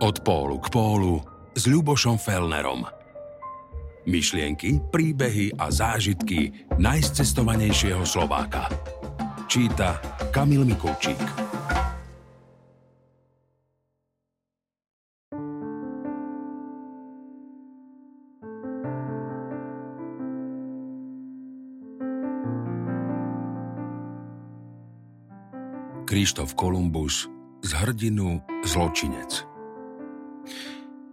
Od pólu k pólu s Ľubošom Felnerom. Myšlienky, príbehy a zážitky najcestovanejšieho Slováka. Číta Kamil Mikulčík. Krištof Kolumbus z hrdinu zločinec.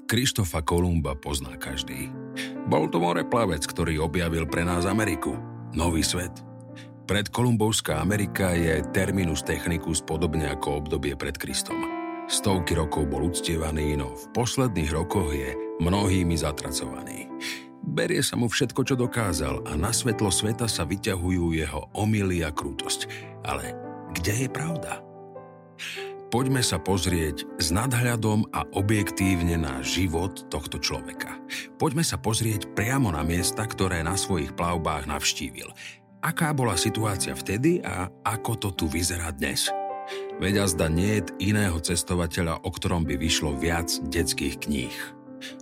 Krištofa Kolumba pozná každý. Bol to moreplavec, ktorý objavil pre nás Ameriku. Nový svet. Pred Kolumbovská Amerika je terminus technicus podobne ako obdobie pred Kristom. Stovky rokov bol uctievaný, no v posledných rokoch je mnohými zatracovaný. Berie sa mu všetko, čo dokázal a na svetlo sveta sa vyťahujú jeho omily a krútosť. Ale kde je pravda? Poďme sa pozrieť s nadhľadom a objektívne na život tohto človeka. Poďme sa pozrieť priamo na miesta, ktoré na svojich plavbách navštívil. Aká bola situácia vtedy a ako to tu vyzerá dnes? Veď zda nie je iného cestovateľa, o ktorom by vyšlo viac detských kníh.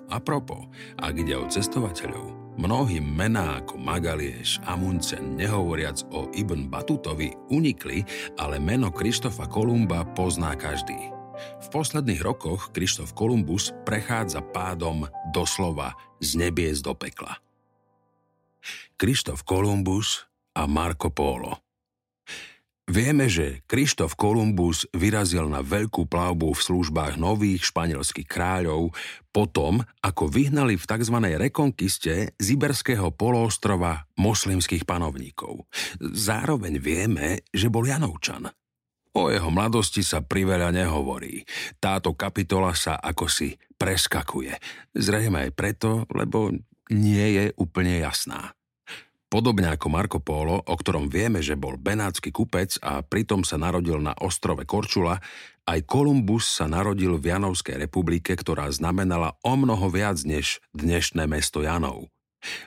A propo, ak ide o cestovateľov, Mnohí mená ako Magalieš, Amundsen, nehovoriac o Ibn Batutovi, unikli, ale meno Krištofa Kolumba pozná každý. V posledných rokoch Krištof Kolumbus prechádza pádom doslova z nebies do pekla. Krištof Kolumbus a Marco Polo – Vieme, že Krištof Kolumbus vyrazil na veľkú plavbu v službách nových španielských kráľov potom, ako vyhnali v tzv. rekonkiste z Iberského poloostrova moslimských panovníkov. Zároveň vieme, že bol Janovčan. O jeho mladosti sa priveľa nehovorí. Táto kapitola sa ako si preskakuje. Zrejme aj preto, lebo nie je úplne jasná. Podobne ako Marco Polo, o ktorom vieme, že bol benátsky kupec a pritom sa narodil na ostrove Korčula, aj Kolumbus sa narodil v Janovskej republike, ktorá znamenala o mnoho viac než dnešné mesto Janov.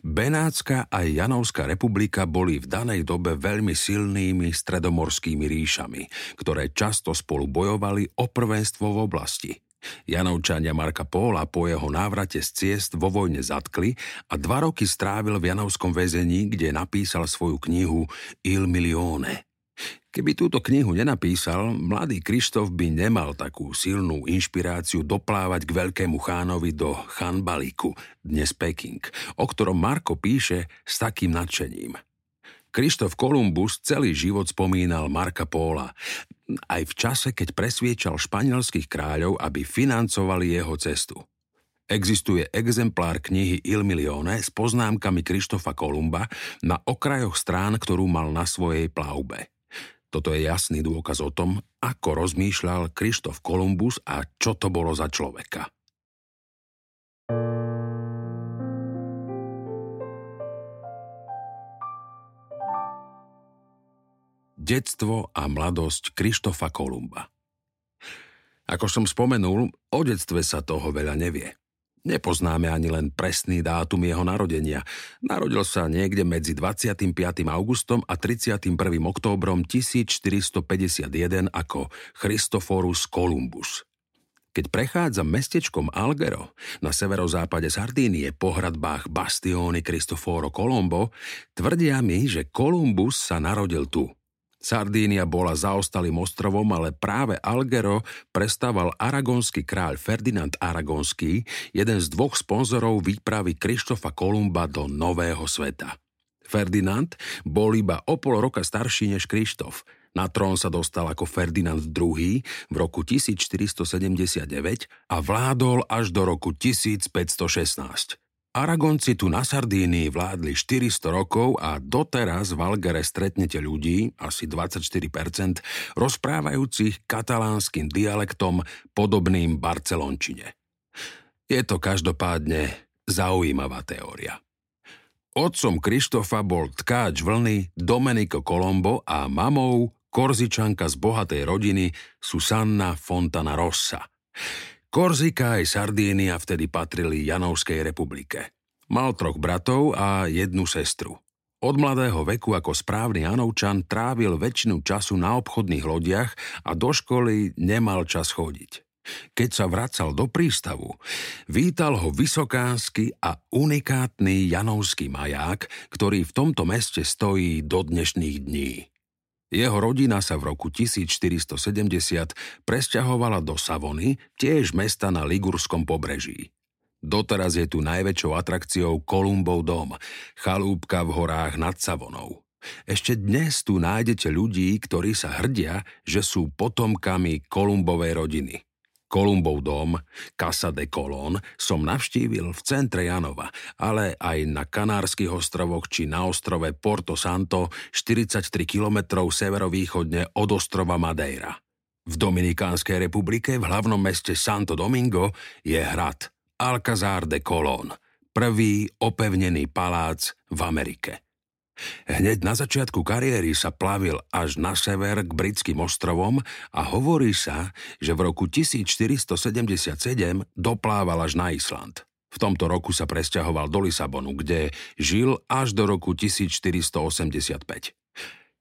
Benátska a Janovská republika boli v danej dobe veľmi silnými stredomorskými ríšami, ktoré často spolu bojovali o prvenstvo v oblasti – Janovčania Marka Póla po jeho návrate z ciest vo vojne zatkli a dva roky strávil v Janovskom väzení, kde napísal svoju knihu Il Milione. Keby túto knihu nenapísal, mladý Krištof by nemal takú silnú inšpiráciu doplávať k veľkému chánovi do Chanbaliku, dnes Peking, o ktorom Marko píše s takým nadšením – Krištof Kolumbus celý život spomínal Marka Póla, aj v čase, keď presviečal španielských kráľov, aby financovali jeho cestu. Existuje exemplár knihy Il Milione s poznámkami Krištofa Kolumba na okrajoch strán, ktorú mal na svojej plavbe. Toto je jasný dôkaz o tom, ako rozmýšľal Krištof Kolumbus a čo to bolo za človeka. Detstvo a mladosť Krištofa Kolumba Ako som spomenul, o detstve sa toho veľa nevie. Nepoznáme ani len presný dátum jeho narodenia. Narodil sa niekde medzi 25. augustom a 31. októbrom 1451 ako Christoforus Columbus. Keď prechádza mestečkom Algero na severozápade Sardínie po hradbách Bastióny Cristoforo Colombo, tvrdia mi, že Kolumbus sa narodil tu – Sardínia bola zaostalým ostrovom, ale práve Algero prestával aragonský kráľ Ferdinand Aragonský, jeden z dvoch sponzorov výpravy Krištofa Kolumba do Nového sveta. Ferdinand bol iba o pol roka starší než Krištof. Na trón sa dostal ako Ferdinand II v roku 1479 a vládol až do roku 1516. Aragonci tu na Sardínii vládli 400 rokov a doteraz v Algere stretnete ľudí, asi 24%, rozprávajúcich katalánskym dialektom podobným barcelončine. Je to každopádne zaujímavá teória. Otcom Krištofa bol tkáč vlny Domenico Colombo a mamou korzičanka z bohatej rodiny Susanna Fontana Rossa. Korzika aj Sardínia vtedy patrili Janovskej republike. Mal troch bratov a jednu sestru. Od mladého veku ako správny Janovčan trávil väčšinu času na obchodných lodiach a do školy nemal čas chodiť. Keď sa vracal do prístavu, vítal ho vysokánsky a unikátny Janovský maják, ktorý v tomto meste stojí do dnešných dní. Jeho rodina sa v roku 1470 presťahovala do Savony, tiež mesta na Ligurskom pobreží. Doteraz je tu najväčšou atrakciou Kolumbov dom, chalúbka v horách nad Savonou. Ešte dnes tu nájdete ľudí, ktorí sa hrdia, že sú potomkami Kolumbovej rodiny. Kolumbov dom, Casa de Colón, som navštívil v centre Janova, ale aj na Kanárskych ostrovoch či na ostrove Porto Santo 43 km severovýchodne od ostrova Madeira. V Dominikánskej republike v hlavnom meste Santo Domingo je hrad Alcazar de Colón, prvý opevnený palác v Amerike. Hneď na začiatku kariéry sa plavil až na sever k britským ostrovom a hovorí sa, že v roku 1477 doplával až na Island. V tomto roku sa presťahoval do Lisabonu, kde žil až do roku 1485.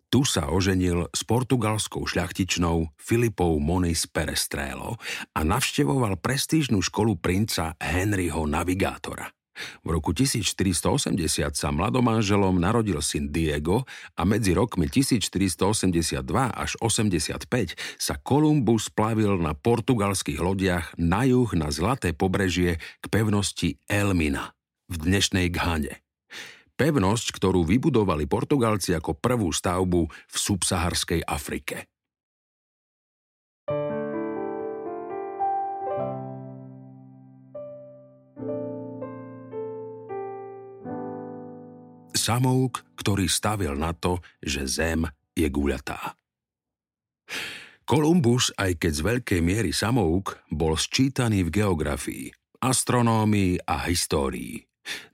Tu sa oženil s portugalskou šľachtičnou Filipou Monis Perestrelo a navštevoval prestížnu školu princa Henryho Navigátora. V roku 1480 sa mladomanželom narodil syn Diego a medzi rokmi 1482 až 85 sa Kolumbus plavil na portugalských lodiach na juh na zlaté pobrežie k pevnosti Elmina v dnešnej Ghane. Pevnosť, ktorú vybudovali Portugalci ako prvú stavbu v subsaharskej Afrike. Samouk, ktorý stavil na to, že Zem je guľatá. Kolumbus, aj keď z veľkej miery samouk, bol sčítaný v geografii, astronómii a histórii.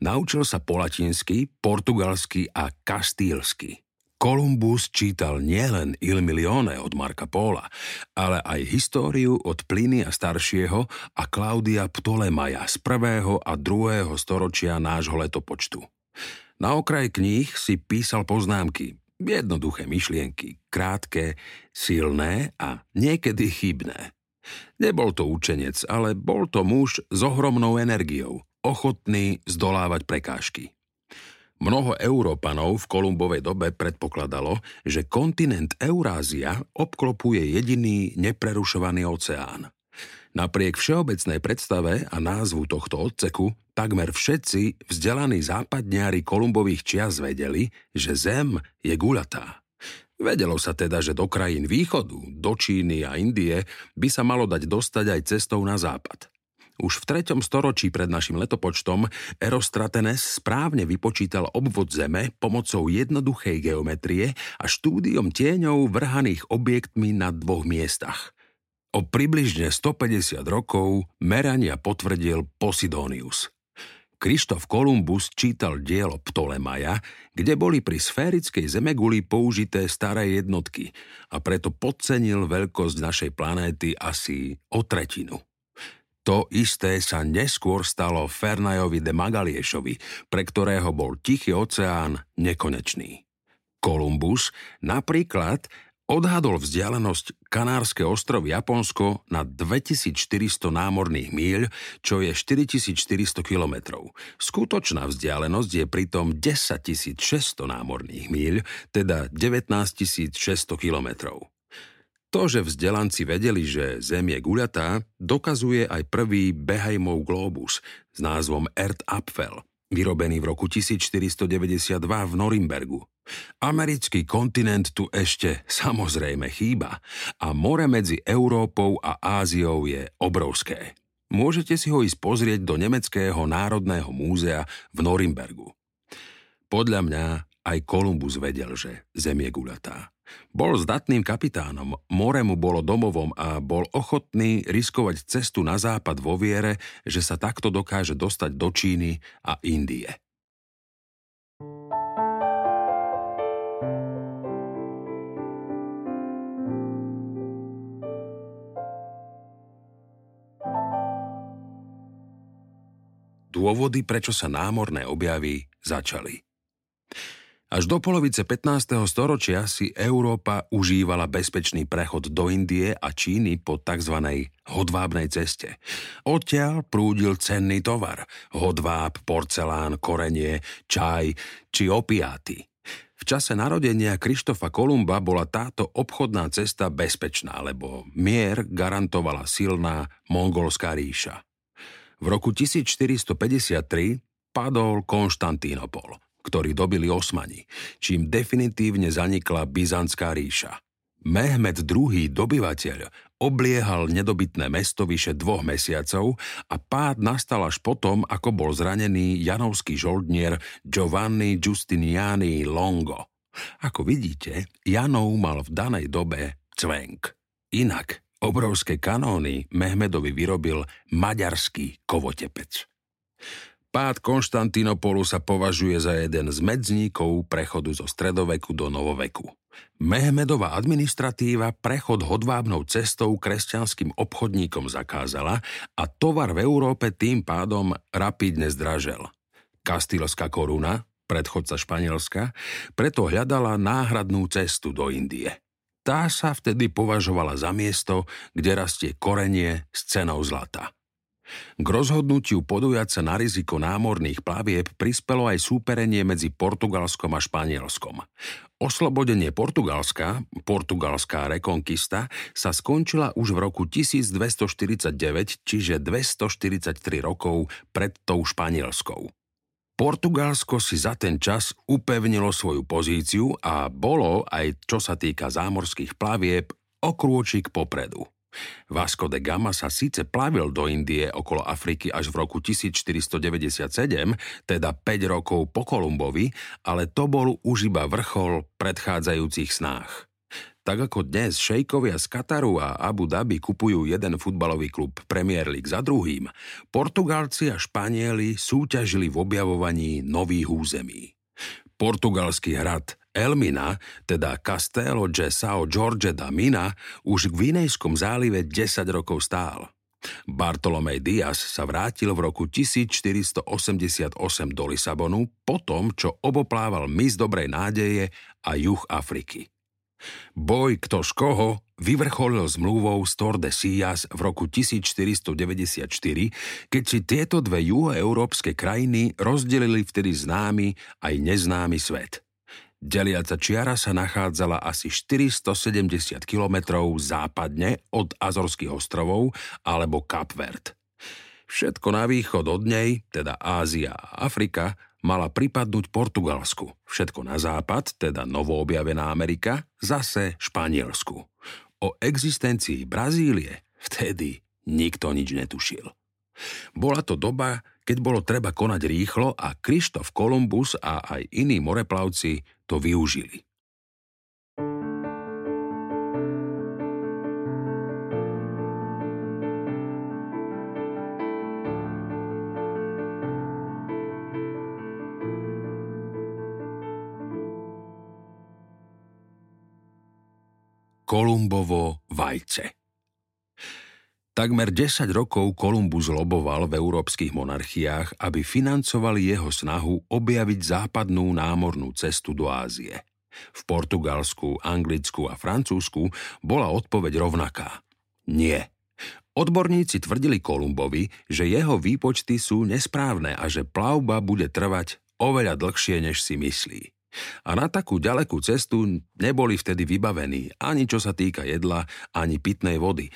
Naučil sa po latinsky, portugalsky a kastílsky. Kolumbus čítal nielen Il Milione od Marka Póla, ale aj históriu od Plinia staršieho a Klaudia Ptolemaja z prvého a druhého storočia nášho letopočtu. Na okraj kníh si písal poznámky, jednoduché myšlienky, krátke, silné a niekedy chybné. Nebol to učenec, ale bol to muž s ohromnou energiou, ochotný zdolávať prekážky. Mnoho Európanov v Kolumbovej dobe predpokladalo, že kontinent Eurázia obklopuje jediný neprerušovaný oceán. Napriek všeobecnej predstave a názvu tohto odseku, takmer všetci vzdelaní západňári Kolumbových čias vedeli, že Zem je guľatá. Vedelo sa teda, že do krajín východu, do Číny a Indie by sa malo dať dostať aj cestou na západ. Už v 3. storočí pred našim letopočtom Erostratenes správne vypočítal obvod Zeme pomocou jednoduchej geometrie a štúdiom tieňov vrhaných objektmi na dvoch miestach – O približne 150 rokov merania potvrdil Posidonius. Krištof Kolumbus čítal dielo Ptolemaja, kde boli pri sférickej zemeguli použité staré jednotky a preto podcenil veľkosť našej planéty asi o tretinu. To isté sa neskôr stalo Fernajovi de Magaliešovi, pre ktorého bol Tichý oceán nekonečný. Kolumbus napríklad Odhadol vzdialenosť Kanárske ostrovy Japonsko na 2400 námorných míľ, čo je 4400 kilometrov. Skutočná vzdialenosť je pritom 10 600 námorných míľ, teda 19 600 kilometrov. To, že vzdelanci vedeli, že Zem je guľatá, dokazuje aj prvý Behajmov globus s názvom Erd Apfel, vyrobený v roku 1492 v Norimbergu. Americký kontinent tu ešte samozrejme chýba a more medzi Európou a Áziou je obrovské. Môžete si ho ísť pozrieť do Nemeckého národného múzea v Norimbergu. Podľa mňa aj Kolumbus vedel, že Zem je guľatá. Bol zdatným kapitánom, more mu bolo domovom a bol ochotný riskovať cestu na západ vo viere, že sa takto dokáže dostať do Číny a Indie. Dôvody, prečo sa námorné objavy začali. Až do polovice 15. storočia si Európa užívala bezpečný prechod do Indie a Číny po tzv. hodvábnej ceste. Odtiaľ prúdil cenný tovar. Hodváb, porcelán, korenie, čaj či opiáty. V čase narodenia Krištofa Kolumba bola táto obchodná cesta bezpečná, lebo mier garantovala silná mongolská ríša. V roku 1453 padol Konštantínopol ktorý dobili Osmani, čím definitívne zanikla Byzantská ríša. Mehmed II. dobyvateľ obliehal nedobytné mesto vyše dvoch mesiacov a pád nastal až potom, ako bol zranený janovský žoldnier Giovanni Giustiniani Longo. Ako vidíte, Janov mal v danej dobe cvenk. Inak obrovské kanóny Mehmedovi vyrobil maďarský kovotepec. Pád Konštantinopolu sa považuje za jeden z medzníkov prechodu zo stredoveku do novoveku. Mehmedová administratíva prechod hodvábnou cestou kresťanským obchodníkom zakázala a tovar v Európe tým pádom rapidne zdražel. Kastilská koruna, predchodca Španielska, preto hľadala náhradnú cestu do Indie. Tá sa vtedy považovala za miesto, kde rastie korenie s cenou zlata. K rozhodnutiu podujať sa na riziko námorných plavieb prispelo aj súperenie medzi Portugalskom a Španielskom. Oslobodenie Portugalska, portugalská rekonkista, sa skončila už v roku 1249, čiže 243 rokov pred tou španielskou. Portugalsko si za ten čas upevnilo svoju pozíciu a bolo, aj čo sa týka zámorských plavieb, o krôčik popredu. Vasco de Gama sa síce plavil do Indie okolo Afriky až v roku 1497, teda 5 rokov po Kolumbovi, ale to bol už iba vrchol predchádzajúcich snách. Tak ako dnes šejkovia z Kataru a Abu Dhabi kupujú jeden futbalový klub Premier League za druhým, Portugalci a Španieli súťažili v objavovaní nových území. Portugalský hrad Elmina, teda Castello de Sao Jorge da Mina, už v Vinejskom zálive 10 rokov stál. Bartolomej Diaz sa vrátil v roku 1488 do Lisabonu po tom, čo oboplával mis Dobrej nádeje a juh Afriky. Boj kto z koho vyvrcholil zmluvou z de Sias v roku 1494, keď si tieto dve juhoeurópske krajiny rozdelili vtedy známy aj neznámy svet. Deliaca čiara sa nachádzala asi 470 kilometrov západne od Azorských ostrovov alebo Kapverd. Všetko na východ od nej, teda Ázia a Afrika, mala pripadnúť Portugalsku, všetko na západ, teda novoobjavená Amerika, zase Španielsku. O existencii Brazílie vtedy nikto nič netušil. Bola to doba, keď bolo treba konať rýchlo a Krištof Kolumbus a aj iní moreplavci to využili. Kolumbovo vajce Takmer 10 rokov Kolumbus loboval v európskych monarchiách, aby financovali jeho snahu objaviť západnú námornú cestu do Ázie. V Portugalsku, Anglicku a Francúzsku bola odpoveď rovnaká. Nie. Odborníci tvrdili Kolumbovi, že jeho výpočty sú nesprávne a že plavba bude trvať oveľa dlhšie, než si myslí. A na takú ďalekú cestu neboli vtedy vybavení ani čo sa týka jedla, ani pitnej vody.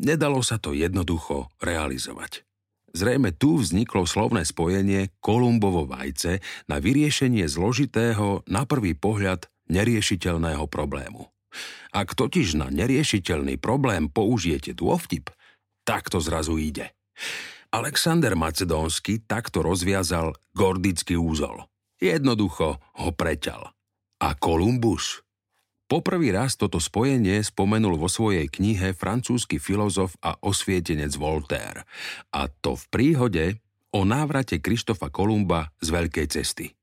Nedalo sa to jednoducho realizovať. Zrejme tu vzniklo slovné spojenie Kolumbovo vajce na vyriešenie zložitého, na prvý pohľad neriešiteľného problému. Ak totiž na neriešiteľný problém použijete dôvtip, tak to zrazu ide. Alexander Macedónsky takto rozviazal gordický úzol – Jednoducho ho preťal. A Kolumbus? Poprvý raz toto spojenie spomenul vo svojej knihe francúzsky filozof a osvietenec Voltaire. A to v príhode o návrate Krištofa Kolumba z Veľkej cesty.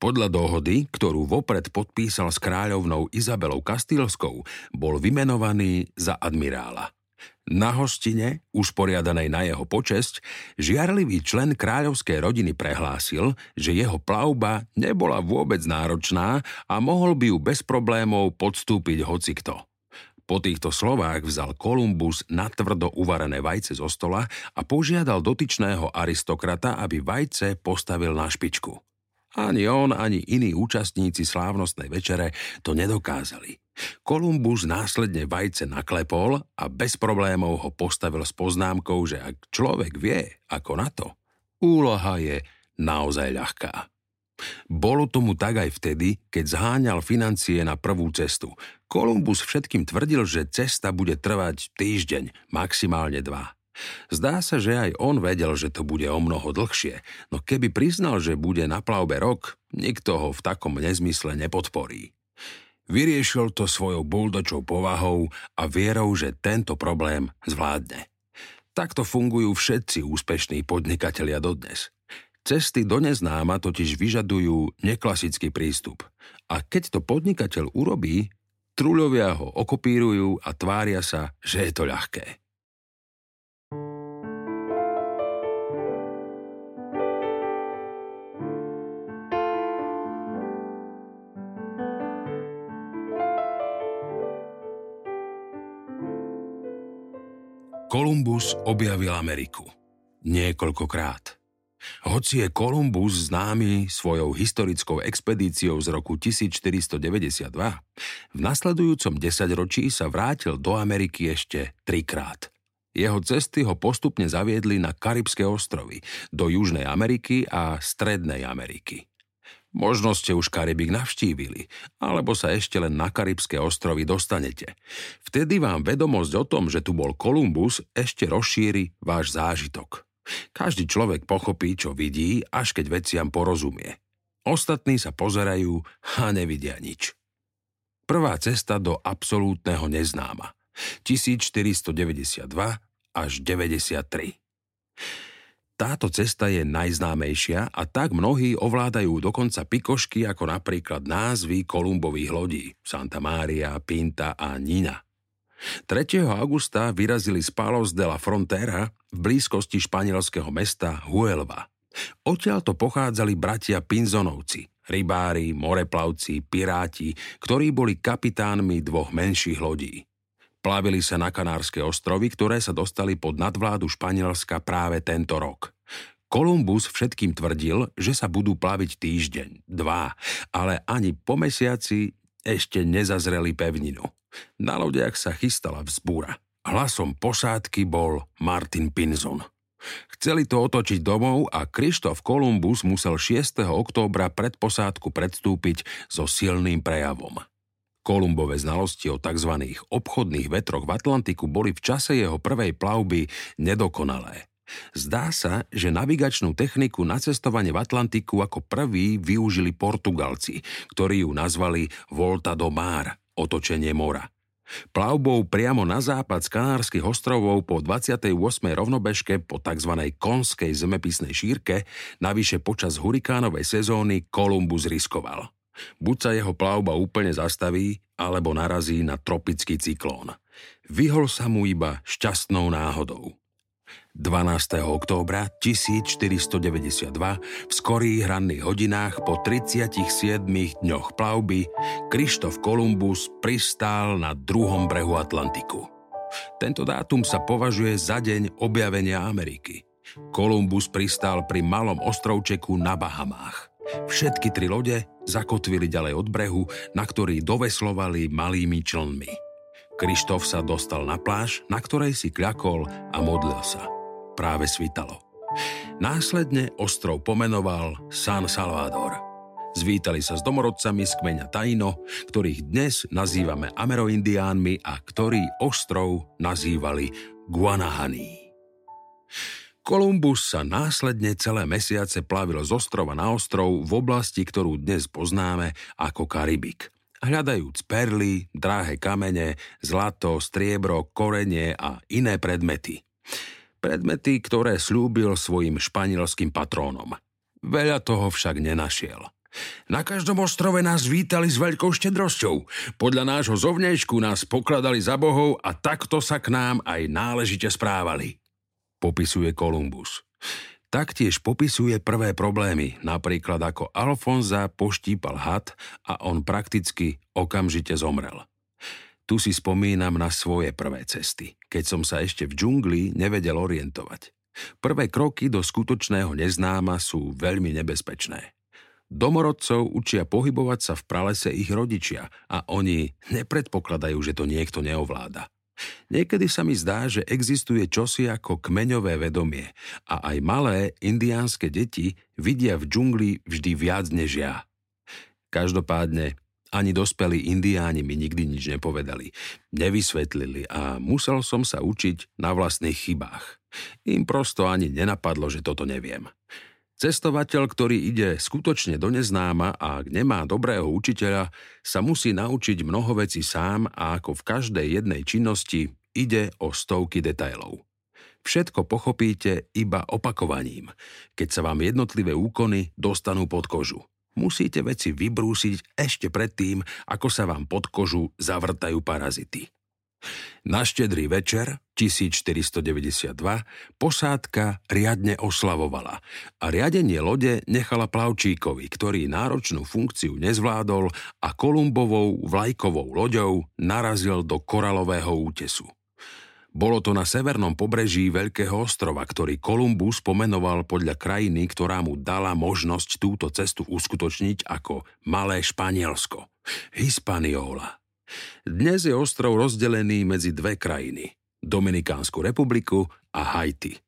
Podľa dohody, ktorú vopred podpísal s kráľovnou Izabelou Kastílskou, bol vymenovaný za admirála. Na hostine, usporiadanej na jeho počesť, žiarlivý člen kráľovskej rodiny prehlásil, že jeho plavba nebola vôbec náročná a mohol by ju bez problémov podstúpiť hocikto. Po týchto slovách vzal Kolumbus natvrdo uvarené vajce zo stola a požiadal dotyčného aristokrata, aby vajce postavil na špičku. Ani on, ani iní účastníci slávnostnej večere to nedokázali. Kolumbus následne vajce naklepol a bez problémov ho postavil s poznámkou, že ak človek vie, ako na to, úloha je naozaj ľahká. Bolo tomu tak aj vtedy, keď zháňal financie na prvú cestu. Kolumbus všetkým tvrdil, že cesta bude trvať týždeň, maximálne dva. Zdá sa, že aj on vedel, že to bude o mnoho dlhšie, no keby priznal, že bude na plavbe rok, nikto ho v takom nezmysle nepodporí. Vyriešil to svojou buldočou povahou a vierou, že tento problém zvládne. Takto fungujú všetci úspešní podnikatelia dodnes. Cesty do neznáma totiž vyžadujú neklasický prístup. A keď to podnikateľ urobí, truľovia ho okopírujú a tvária sa, že je to ľahké. Kolumbus objavil Ameriku. Niekoľkokrát. Hoci je Kolumbus známy svojou historickou expedíciou z roku 1492, v nasledujúcom desaťročí sa vrátil do Ameriky ešte trikrát. Jeho cesty ho postupne zaviedli na Karibské ostrovy, do Južnej Ameriky a Strednej Ameriky. Možno ste už Karibik navštívili, alebo sa ešte len na Karibské ostrovy dostanete. Vtedy vám vedomosť o tom, že tu bol Kolumbus, ešte rozšíri váš zážitok. Každý človek pochopí, čo vidí, až keď veciam porozumie. Ostatní sa pozerajú a nevidia nič. Prvá cesta do absolútneho neznáma. 1492 až 93. Táto cesta je najznámejšia a tak mnohí ovládajú dokonca pikošky ako napríklad názvy Kolumbových lodí Santa Maria, Pinta a Nina. 3. augusta vyrazili z Palos de la Frontera v blízkosti španielského mesta Huelva. Odtiaľ to pochádzali bratia Pinzonovci, rybári, moreplavci, piráti, ktorí boli kapitánmi dvoch menších lodí. Plavili sa na Kanárske ostrovy, ktoré sa dostali pod nadvládu Španielska práve tento rok. Kolumbus všetkým tvrdil, že sa budú plaviť týždeň, dva, ale ani po mesiaci ešte nezazreli pevninu. Na lodiach sa chystala vzbúra. Hlasom posádky bol Martin Pinzon. Chceli to otočiť domov a Krištof Kolumbus musel 6. októbra pred posádku predstúpiť so silným prejavom. Kolumbové znalosti o tzv. obchodných vetroch v Atlantiku boli v čase jeho prvej plavby nedokonalé. Zdá sa, že navigačnú techniku na cestovanie v Atlantiku ako prvý využili Portugalci, ktorí ju nazvali Volta do Mar, otočenie mora. Plavbou priamo na západ z Kanárskych ostrovov po 28. rovnobežke po tzv. konskej zemepisnej šírke, navyše počas hurikánovej sezóny Kolumbus riskoval. Buď sa jeho plavba úplne zastaví, alebo narazí na tropický cyklón. Vyhol sa mu iba šťastnou náhodou. 12. októbra 1492 v skorých hranných hodinách po 37 dňoch plavby Krištof Kolumbus pristál na druhom brehu Atlantiku. Tento dátum sa považuje za deň objavenia Ameriky. Kolumbus pristál pri malom ostrovčeku na Bahamách. Všetky tri lode zakotvili ďalej od brehu, na ktorý doveslovali malými člnmi. Krištof sa dostal na pláž, na ktorej si kľakol a modlil sa. Práve svítalo. Následne ostrov pomenoval San Salvador. Zvítali sa s domorodcami z kmeňa Taino, ktorých dnes nazývame Ameroindiánmi a ktorý ostrov nazývali Guanahani. Kolumbus sa následne celé mesiace plavil z ostrova na ostrov v oblasti, ktorú dnes poznáme ako Karibik. Hľadajúc perly, drahé kamene, zlato, striebro, korenie a iné predmety. Predmety, ktoré slúbil svojim španielským patrónom. Veľa toho však nenašiel. Na každom ostrove nás vítali s veľkou štedrosťou. Podľa nášho zovnejšku nás pokladali za bohov a takto sa k nám aj náležite správali. Popisuje Kolumbus. Taktiež popisuje prvé problémy, napríklad ako Alfonza poštípal had a on prakticky okamžite zomrel. Tu si spomínam na svoje prvé cesty, keď som sa ešte v džungli nevedel orientovať. Prvé kroky do skutočného neznáma sú veľmi nebezpečné. Domorodcov učia pohybovať sa v pralese ich rodičia a oni nepredpokladajú, že to niekto neovláda. Niekedy sa mi zdá, že existuje čosi ako kmeňové vedomie a aj malé indiánske deti vidia v džungli vždy viac než ja. Každopádne ani dospelí indiáni mi nikdy nič nepovedali, nevysvetlili a musel som sa učiť na vlastných chybách. Im prosto ani nenapadlo, že toto neviem. Cestovateľ, ktorý ide skutočne do neznáma a ak nemá dobrého učiteľa, sa musí naučiť mnoho vecí sám a ako v každej jednej činnosti ide o stovky detailov. Všetko pochopíte iba opakovaním, keď sa vám jednotlivé úkony dostanú pod kožu. Musíte veci vybrúsiť ešte predtým, ako sa vám pod kožu zavrtajú parazity. Na štedrý večer 1492 posádka riadne oslavovala a riadenie lode nechala plavčíkovi, ktorý náročnú funkciu nezvládol a Kolumbovou vlajkovou loďou narazil do koralového útesu. Bolo to na severnom pobreží Veľkého ostrova, ktorý Kolumbus pomenoval podľa krajiny, ktorá mu dala možnosť túto cestu uskutočniť ako Malé Španielsko, Hispaniola. Dnes je ostrov rozdelený medzi dve krajiny, Dominikánsku republiku a Haiti.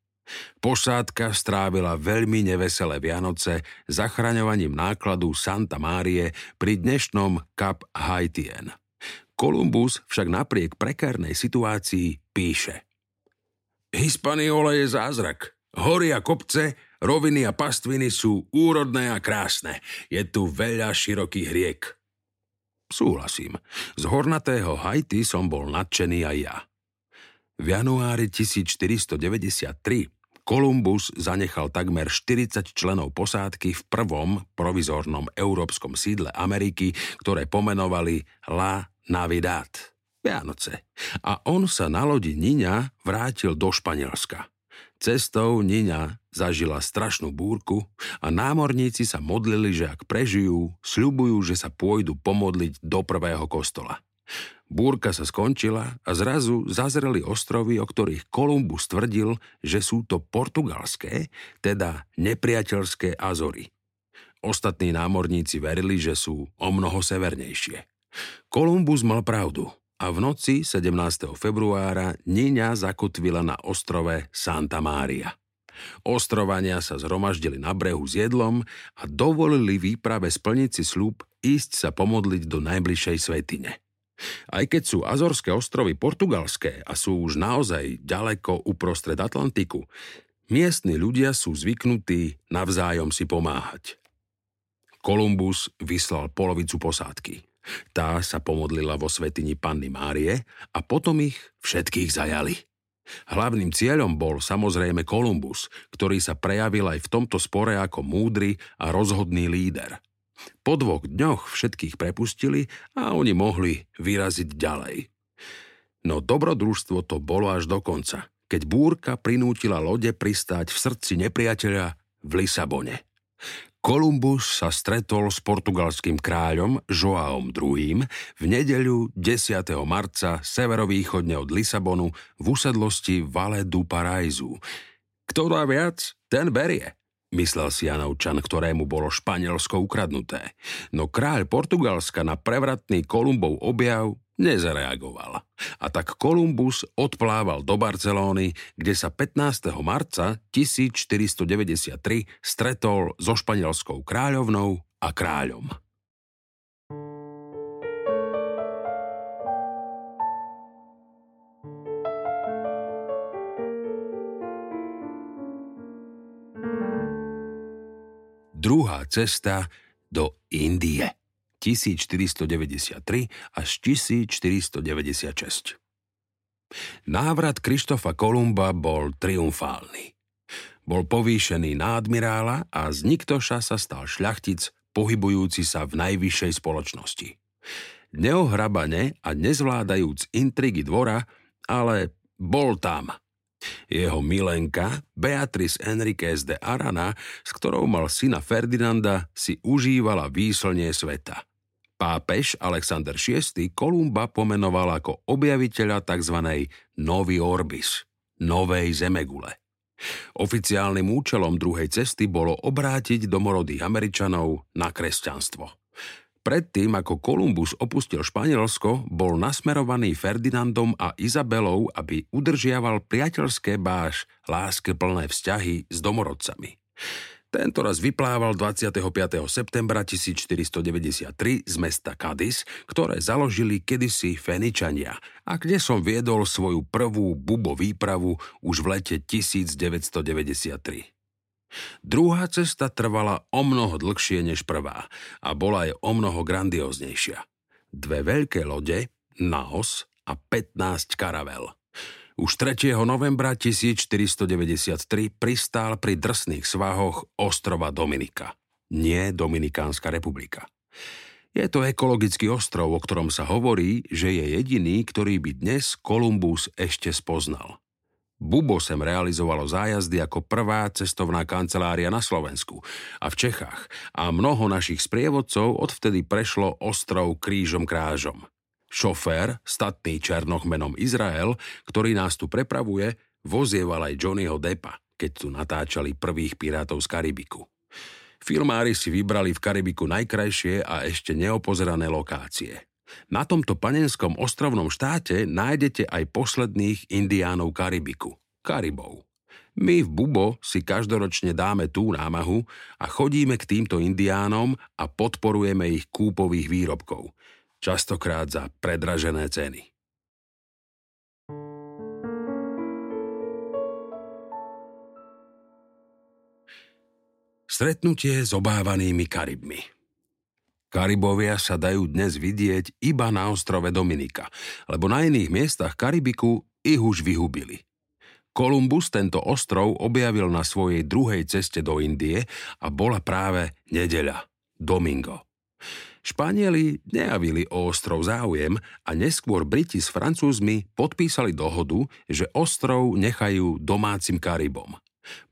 Posádka strávila veľmi neveselé Vianoce zachraňovaním nákladu Santa Márie pri dnešnom Cap Haitien. Kolumbus však napriek prekárnej situácii píše. Hispaniola je zázrak. Hory a kopce, roviny a pastviny sú úrodné a krásne. Je tu veľa širokých riek. Súhlasím. Z hornatého Haiti som bol nadšený aj ja. V januári 1493 Kolumbus zanechal takmer 40 členov posádky v prvom provizornom európskom sídle Ameriky, ktoré pomenovali La Navidad, Vianoce. A on sa na lodi Niňa vrátil do Španielska. Cestou Nina zažila strašnú búrku a námorníci sa modlili, že ak prežijú, sľubujú, že sa pôjdu pomodliť do prvého kostola. Búrka sa skončila a zrazu zazreli ostrovy, o ktorých Kolumbus tvrdil, že sú to portugalské, teda nepriateľské Azory. Ostatní námorníci verili, že sú o mnoho severnejšie. Kolumbus mal pravdu a v noci 17. februára Niňa zakotvila na ostrove Santa Mária. Ostrovania sa zhromaždili na brehu s jedlom a dovolili výprave splniť si slúb ísť sa pomodliť do najbližšej svetine. Aj keď sú Azorské ostrovy portugalské a sú už naozaj ďaleko uprostred Atlantiku, miestni ľudia sú zvyknutí navzájom si pomáhať. Kolumbus vyslal polovicu posádky. Tá sa pomodlila vo svetini Panny Márie a potom ich všetkých zajali. Hlavným cieľom bol samozrejme Kolumbus, ktorý sa prejavil aj v tomto spore ako múdry a rozhodný líder. Po dvoch dňoch všetkých prepustili a oni mohli vyraziť ďalej. No dobrodružstvo to bolo až do konca, keď búrka prinútila lode pristáť v srdci nepriateľa v Lisabone. Kolumbus sa stretol s portugalským kráľom Joaom II. v nedeľu 10. marca severovýchodne od Lisabonu v usadlosti Valle du Paraizu. Kto dá viac, ten berie, myslel si Janovčan, ktorému bolo Španielsko ukradnuté. No kráľ Portugalska na prevratný Kolumbov objav nezareagoval. A tak Kolumbus odplával do Barcelóny, kde sa 15. marca 1493 stretol so španielskou kráľovnou a kráľom. Druhá cesta do Indie. 1493 až 1496. Návrat Krištofa Kolumba bol triumfálny. Bol povýšený na admirála a z Niktoša sa stal šľachtic pohybujúci sa v najvyššej spoločnosti. Neohrabane a nezvládajúc intrigy dvora, ale bol tam. Jeho milenka, Beatrice Enriquez de Arana, s ktorou mal syna Ferdinanda, si užívala výslnie sveta. Pápež Alexander VI Kolumba pomenoval ako objaviteľa tzv. Novi Orbis, Novej Zemegule. Oficiálnym účelom druhej cesty bolo obrátiť domorodých Američanov na kresťanstvo. Predtým, ako Kolumbus opustil Španielsko, bol nasmerovaný Ferdinandom a Izabelou, aby udržiaval priateľské báš, láske plné vzťahy s domorodcami. Tento raz vyplával 25. septembra 1493 z mesta Cadiz, ktoré založili kedysi Feničania a kde som viedol svoju prvú bubo výpravu už v lete 1993. Druhá cesta trvala o mnoho dlhšie než prvá a bola aj o mnoho grandioznejšia. Dve veľké lode, Naos a 15 karavel – už 3. novembra 1493 pristál pri drsných svahoch ostrova Dominika, nie Dominikánska republika. Je to ekologický ostrov, o ktorom sa hovorí, že je jediný, ktorý by dnes Kolumbus ešte spoznal. Bubo sem realizovalo zájazdy ako prvá cestovná kancelária na Slovensku a v Čechách a mnoho našich sprievodcov odvtedy prešlo ostrov krížom krážom – Šofér, statný černoch menom Izrael, ktorý nás tu prepravuje, vozieval aj Johnnyho Deppa, keď tu natáčali prvých pirátov z Karibiku. Filmári si vybrali v Karibiku najkrajšie a ešte neopozerané lokácie. Na tomto panenskom ostrovnom štáte nájdete aj posledných indiánov Karibiku, Karibov. My v Bubo si každoročne dáme tú námahu a chodíme k týmto indiánom a podporujeme ich kúpových výrobkov častokrát za predražené ceny. Stretnutie s obávanými Karibmi Karibovia sa dajú dnes vidieť iba na ostrove Dominika, lebo na iných miestach Karibiku ich už vyhubili. Kolumbus tento ostrov objavil na svojej druhej ceste do Indie a bola práve nedeľa, Domingo. Španieli nejavili o ostrov záujem a neskôr Briti s Francúzmi podpísali dohodu, že ostrov nechajú domácim Karibom.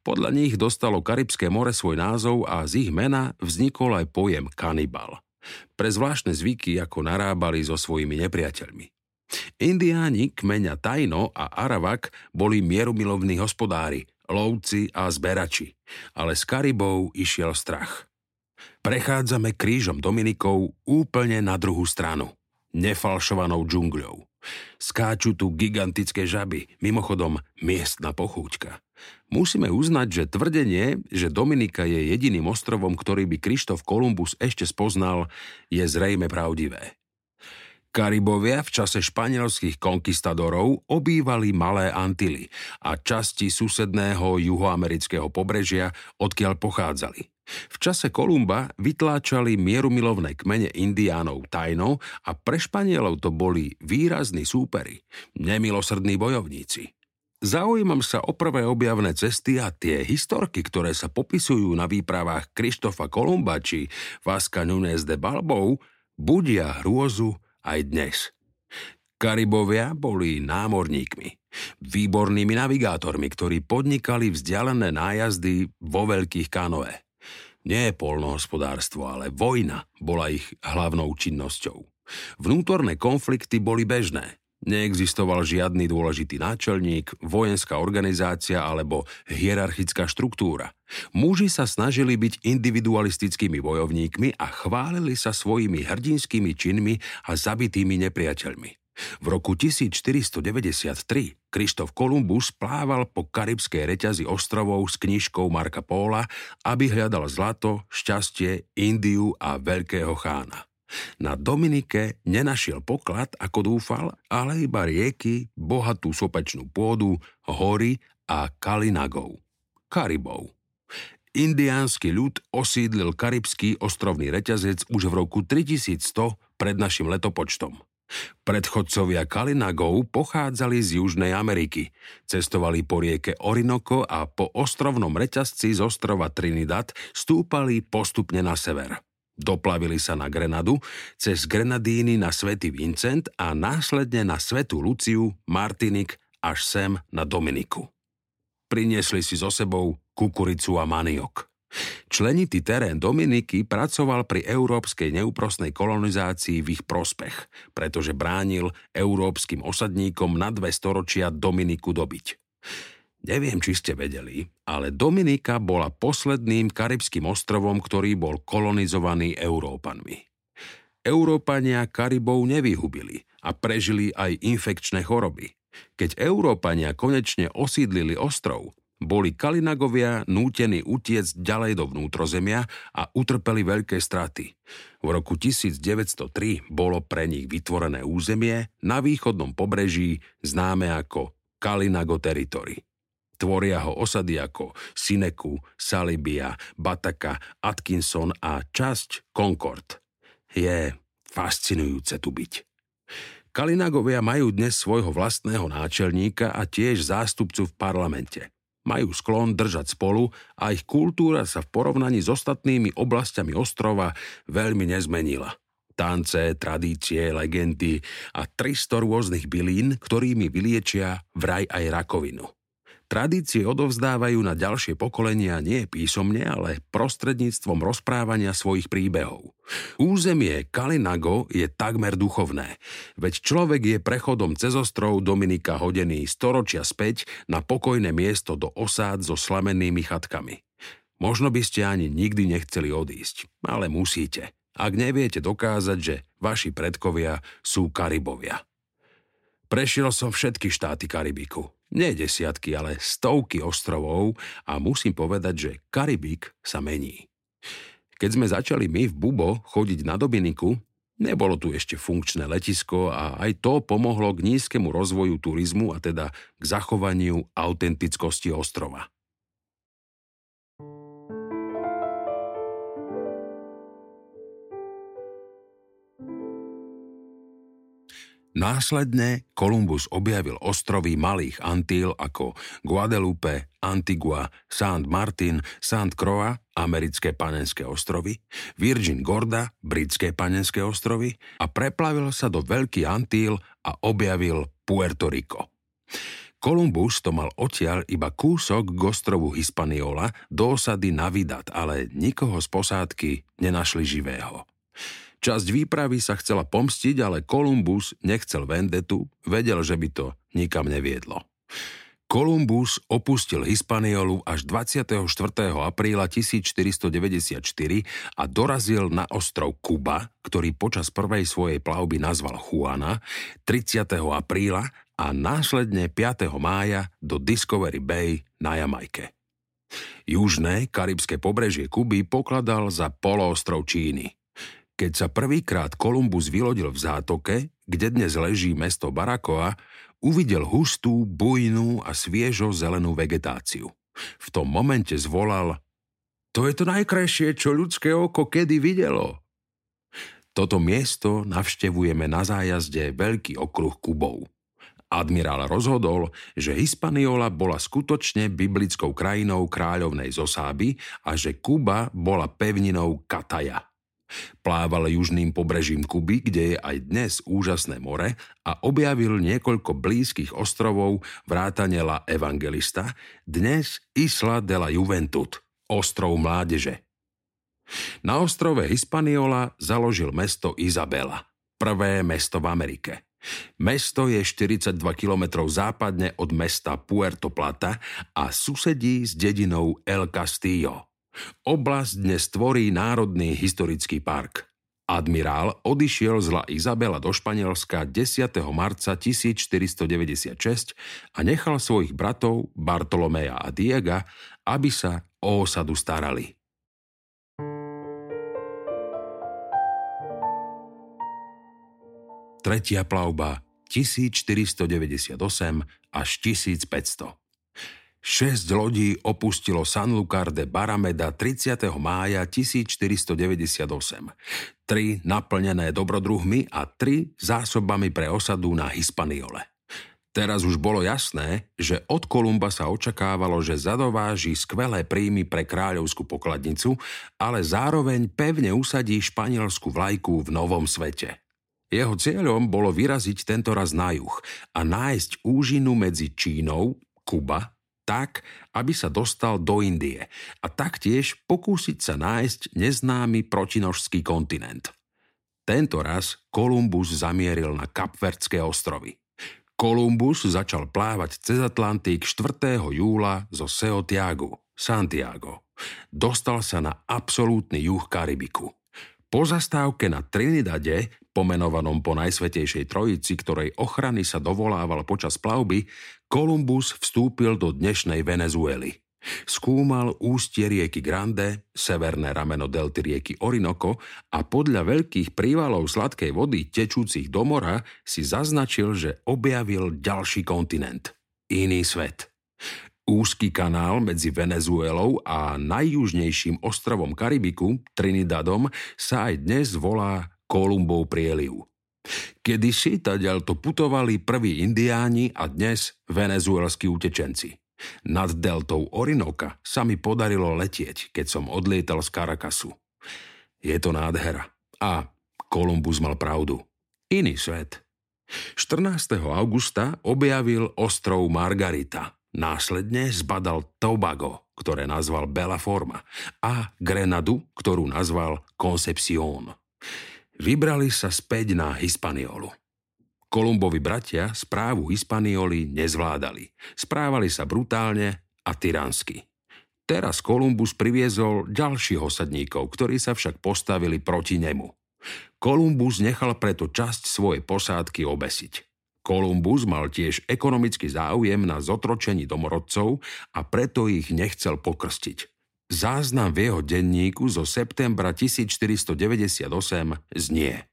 Podľa nich dostalo Karibské more svoj názov a z ich mena vznikol aj pojem kanibal. Pre zvláštne zvyky, ako narábali so svojimi nepriateľmi. Indiáni kmeňa Tajno a Aravak boli mierumilovní hospodári, lovci a zberači, ale z Karibov išiel strach – Prechádzame krížom Dominikov úplne na druhú stranu, nefalšovanou džungľou. Skáču tu gigantické žaby, mimochodom miestna pochúťka. Musíme uznať, že tvrdenie, že Dominika je jediným ostrovom, ktorý by Krištof Kolumbus ešte spoznal, je zrejme pravdivé. Karibovia v čase španielských konkistadorov obývali Malé Antily a časti susedného juhoamerického pobrežia, odkiaľ pochádzali. V čase Kolumba vytláčali mierumilovné kmene indiánov tajno a pre Španielov to boli výrazní súperi, nemilosrdní bojovníci. Zaujímam sa o prvé objavné cesty a tie historky, ktoré sa popisujú na výpravách Krištofa Kolumba či Vasca Nunes de Balbou, budia hrôzu aj dnes. Karibovia boli námorníkmi, výbornými navigátormi, ktorí podnikali vzdialené nájazdy vo veľkých kanoe. Nie polnohospodárstvo, ale vojna bola ich hlavnou činnosťou. Vnútorné konflikty boli bežné. Neexistoval žiadny dôležitý náčelník, vojenská organizácia alebo hierarchická štruktúra. Muži sa snažili byť individualistickými bojovníkmi a chválili sa svojimi hrdinskými činmi a zabitými nepriateľmi. V roku 1493 Krištof Kolumbus plával po karibskej reťazi ostrovov s knižkou Marka Póla, aby hľadal zlato, šťastie, Indiu a veľkého chána. Na Dominike nenašiel poklad, ako dúfal, ale iba rieky, bohatú sopečnú pôdu, hory a kalinagov, karibov. Indiánsky ľud osídlil karibský ostrovný reťazec už v roku 3100 pred našim letopočtom. Predchodcovia Kalinagov pochádzali z Južnej Ameriky. Cestovali po rieke Orinoko a po ostrovnom reťazci z ostrova Trinidad stúpali postupne na sever. Doplavili sa na Grenadu, cez Grenadíny na Svetý Vincent a následne na Svetú Luciu, Martinik až sem na Dominiku. Priniesli si so sebou kukuricu a maniok. Členitý terén Dominiky pracoval pri európskej neúprosnej kolonizácii v ich prospech, pretože bránil európskym osadníkom na dve storočia Dominiku dobiť. Neviem, či ste vedeli, ale Dominika bola posledným karibským ostrovom, ktorý bol kolonizovaný Európanmi. Európania Karibov nevyhubili a prežili aj infekčné choroby. Keď Európania konečne osídlili ostrov, boli Kalinagovia nútení utiecť ďalej do vnútrozemia a utrpeli veľké straty. V roku 1903 bolo pre nich vytvorené územie na východnom pobreží známe ako Kalinago Territory. Tvoria ho osady ako Sineku, Salibia, Bataka, Atkinson a časť Concord. Je fascinujúce tu byť. Kalinagovia majú dnes svojho vlastného náčelníka a tiež zástupcu v parlamente. Majú sklon držať spolu a ich kultúra sa v porovnaní s ostatnými oblastiami ostrova veľmi nezmenila. Tance, tradície, legendy a 300 rôznych bylín, ktorými vyliečia vraj aj rakovinu. Tradície odovzdávajú na ďalšie pokolenia nie písomne, ale prostredníctvom rozprávania svojich príbehov. Územie Kalinago je takmer duchovné, veď človek je prechodom cez ostrov Dominika hodený storočia späť na pokojné miesto do osád so slamenými chatkami. Možno by ste ani nikdy nechceli odísť, ale musíte, ak neviete dokázať, že vaši predkovia sú Karibovia. Prešiel som všetky štáty Karibiku nie desiatky, ale stovky ostrovov a musím povedať, že Karibik sa mení. Keď sme začali my v Bubo chodiť na Dominiku, nebolo tu ešte funkčné letisko a aj to pomohlo k nízkemu rozvoju turizmu a teda k zachovaniu autentickosti ostrova. Následne Kolumbus objavil ostrovy Malých Antil ako Guadalupe, Antigua, Saint Martin, Saint Croix, americké panenské ostrovy, Virgin Gorda, britské panenské ostrovy a preplavil sa do Veľký Antil a objavil Puerto Rico. Kolumbus to mal odtiaľ iba kúsok k ostrovu Hispaniola do osady Navidad, ale nikoho z posádky nenašli živého. Časť výpravy sa chcela pomstiť, ale Kolumbus nechcel vendetu, vedel, že by to nikam neviedlo. Kolumbus opustil Hispaniolu až 24. apríla 1494 a dorazil na ostrov Kuba, ktorý počas prvej svojej plavby nazval Juana, 30. apríla a následne 5. mája do Discovery Bay na Jamajke. Južné karibské pobrežie Kuby pokladal za poloostrov Číny. Keď sa prvýkrát Kolumbus vylodil v zátoke, kde dnes leží mesto Barakoa, uvidel hustú, bujnú a sviežo zelenú vegetáciu. V tom momente zvolal To je to najkrajšie, čo ľudské oko kedy videlo. Toto miesto navštevujeme na zájazde veľký okruh Kubov. Admirál rozhodol, že Hispaniola bola skutočne biblickou krajinou kráľovnej Zosáby a že Kuba bola pevninou Kataja – Plával južným pobrežím Kuby, kde je aj dnes úžasné more a objavil niekoľko blízkych ostrovov vrátane La Evangelista, dnes Isla de la Juventud, ostrov mládeže. Na ostrove Hispaniola založil mesto Izabela, prvé mesto v Amerike. Mesto je 42 km západne od mesta Puerto Plata a susedí s dedinou El Castillo. Oblasť dnes tvorí Národný historický park. Admirál odišiel z La Izabela do Španielska 10. marca 1496 a nechal svojich bratov Bartolomeja a Diega, aby sa o osadu starali. Tretia plavba 1498 až 1500. Šesť lodí opustilo San Lucar de Barameda 30. mája 1498. Tri naplnené dobrodruhmi a tri zásobami pre osadu na Hispaniole. Teraz už bolo jasné, že od Kolumba sa očakávalo, že zadováži skvelé príjmy pre kráľovskú pokladnicu, ale zároveň pevne usadí španielsku vlajku v novom svete. Jeho cieľom bolo vyraziť tento raz na juh a nájsť úžinu medzi Čínou, Kuba, tak, aby sa dostal do Indie a taktiež pokúsiť sa nájsť neznámy protinožský kontinent. Tento raz Kolumbus zamieril na Kapverdské ostrovy. Kolumbus začal plávať cez Atlantik 4. júla zo Seotiagu, Santiago. Dostal sa na absolútny juh Karibiku. Po zastávke na Trinidade, pomenovanom po Najsvetejšej Trojici, ktorej ochrany sa dovolával počas plavby, Kolumbus vstúpil do dnešnej Venezuely. Skúmal ústie rieky Grande, severné rameno delty rieky Orinoco a podľa veľkých prívalov sladkej vody tečúcich do mora si zaznačil, že objavil ďalší kontinent. Iný svet. Úzky kanál medzi Venezuelou a najjužnejším ostrovom Karibiku, Trinidadom, sa aj dnes volá Kolumbov prieliv. Kedysi to putovali prví indiáni a dnes venezuelskí utečenci. Nad deltou Orinoka sa mi podarilo letieť, keď som odlietal z Caracassu. Je to nádhera. A Kolumbus mal pravdu. Iný svet. 14. augusta objavil ostrov Margarita. Následne zbadal Tobago, ktoré nazval Bella Forma, a Grenadu, ktorú nazval Concepción. Vybrali sa späť na Hispaniolu. Kolumbovi bratia správu Hispanioli nezvládali. Správali sa brutálne a tyransky. Teraz Kolumbus priviezol ďalších osadníkov, ktorí sa však postavili proti nemu. Kolumbus nechal preto časť svojej posádky obesiť. Kolumbus mal tiež ekonomický záujem na zotročení domorodcov a preto ich nechcel pokrstiť. Záznam v jeho denníku zo septembra 1498 znie.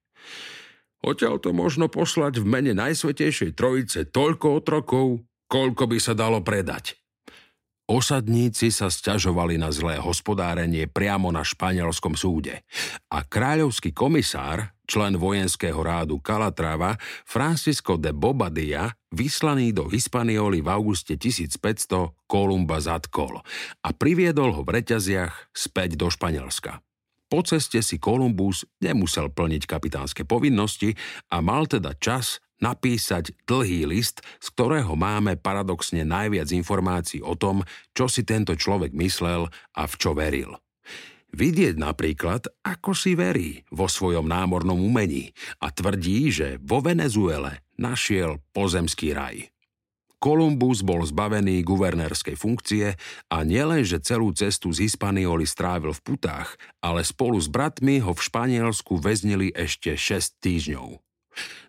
Odtiaľ to možno poslať v mene Najsvetejšej Trojice toľko otrokov, koľko by sa dalo predať. Osadníci sa sťažovali na zlé hospodárenie priamo na španielskom súde a kráľovský komisár, člen vojenského rádu Calatrava, Francisco de Bobadilla, vyslaný do Hispanioli v auguste 1500, Kolumba zatkol a priviedol ho v reťaziach späť do Španielska. Po ceste si Kolumbus nemusel plniť kapitánske povinnosti a mal teda čas napísať dlhý list, z ktorého máme paradoxne najviac informácií o tom, čo si tento človek myslel a v čo veril. Vidieť napríklad, ako si verí vo svojom námornom umení a tvrdí, že vo Venezuele našiel pozemský raj. Kolumbus bol zbavený guvernérskej funkcie a nielenže celú cestu z Hispanioli strávil v putách, ale spolu s bratmi ho v Španielsku väznili ešte 6 týždňov.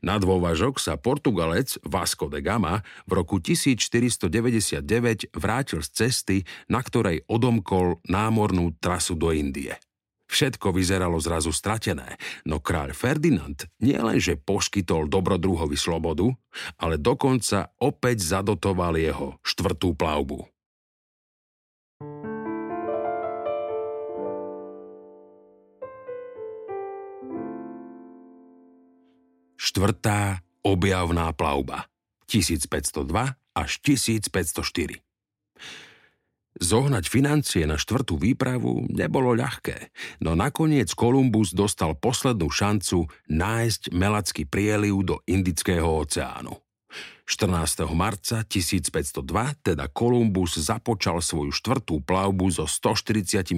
Na dôvažok sa Portugalec Vasco de Gama v roku 1499 vrátil z cesty, na ktorej odomkol námornú trasu do Indie. Všetko vyzeralo zrazu stratené, no kráľ Ferdinand nielenže poskytol dobrodruhovi slobodu, ale dokonca opäť zadotoval jeho štvrtú plavbu. Štvrtá objavná plavba 1502 až 1504 Zohnať financie na štvrtú výpravu nebolo ľahké, no nakoniec Kolumbus dostal poslednú šancu nájsť Melacký prieliv do Indického oceánu. 14. marca 1502 teda Kolumbus započal svoju štvrtú plavbu so 147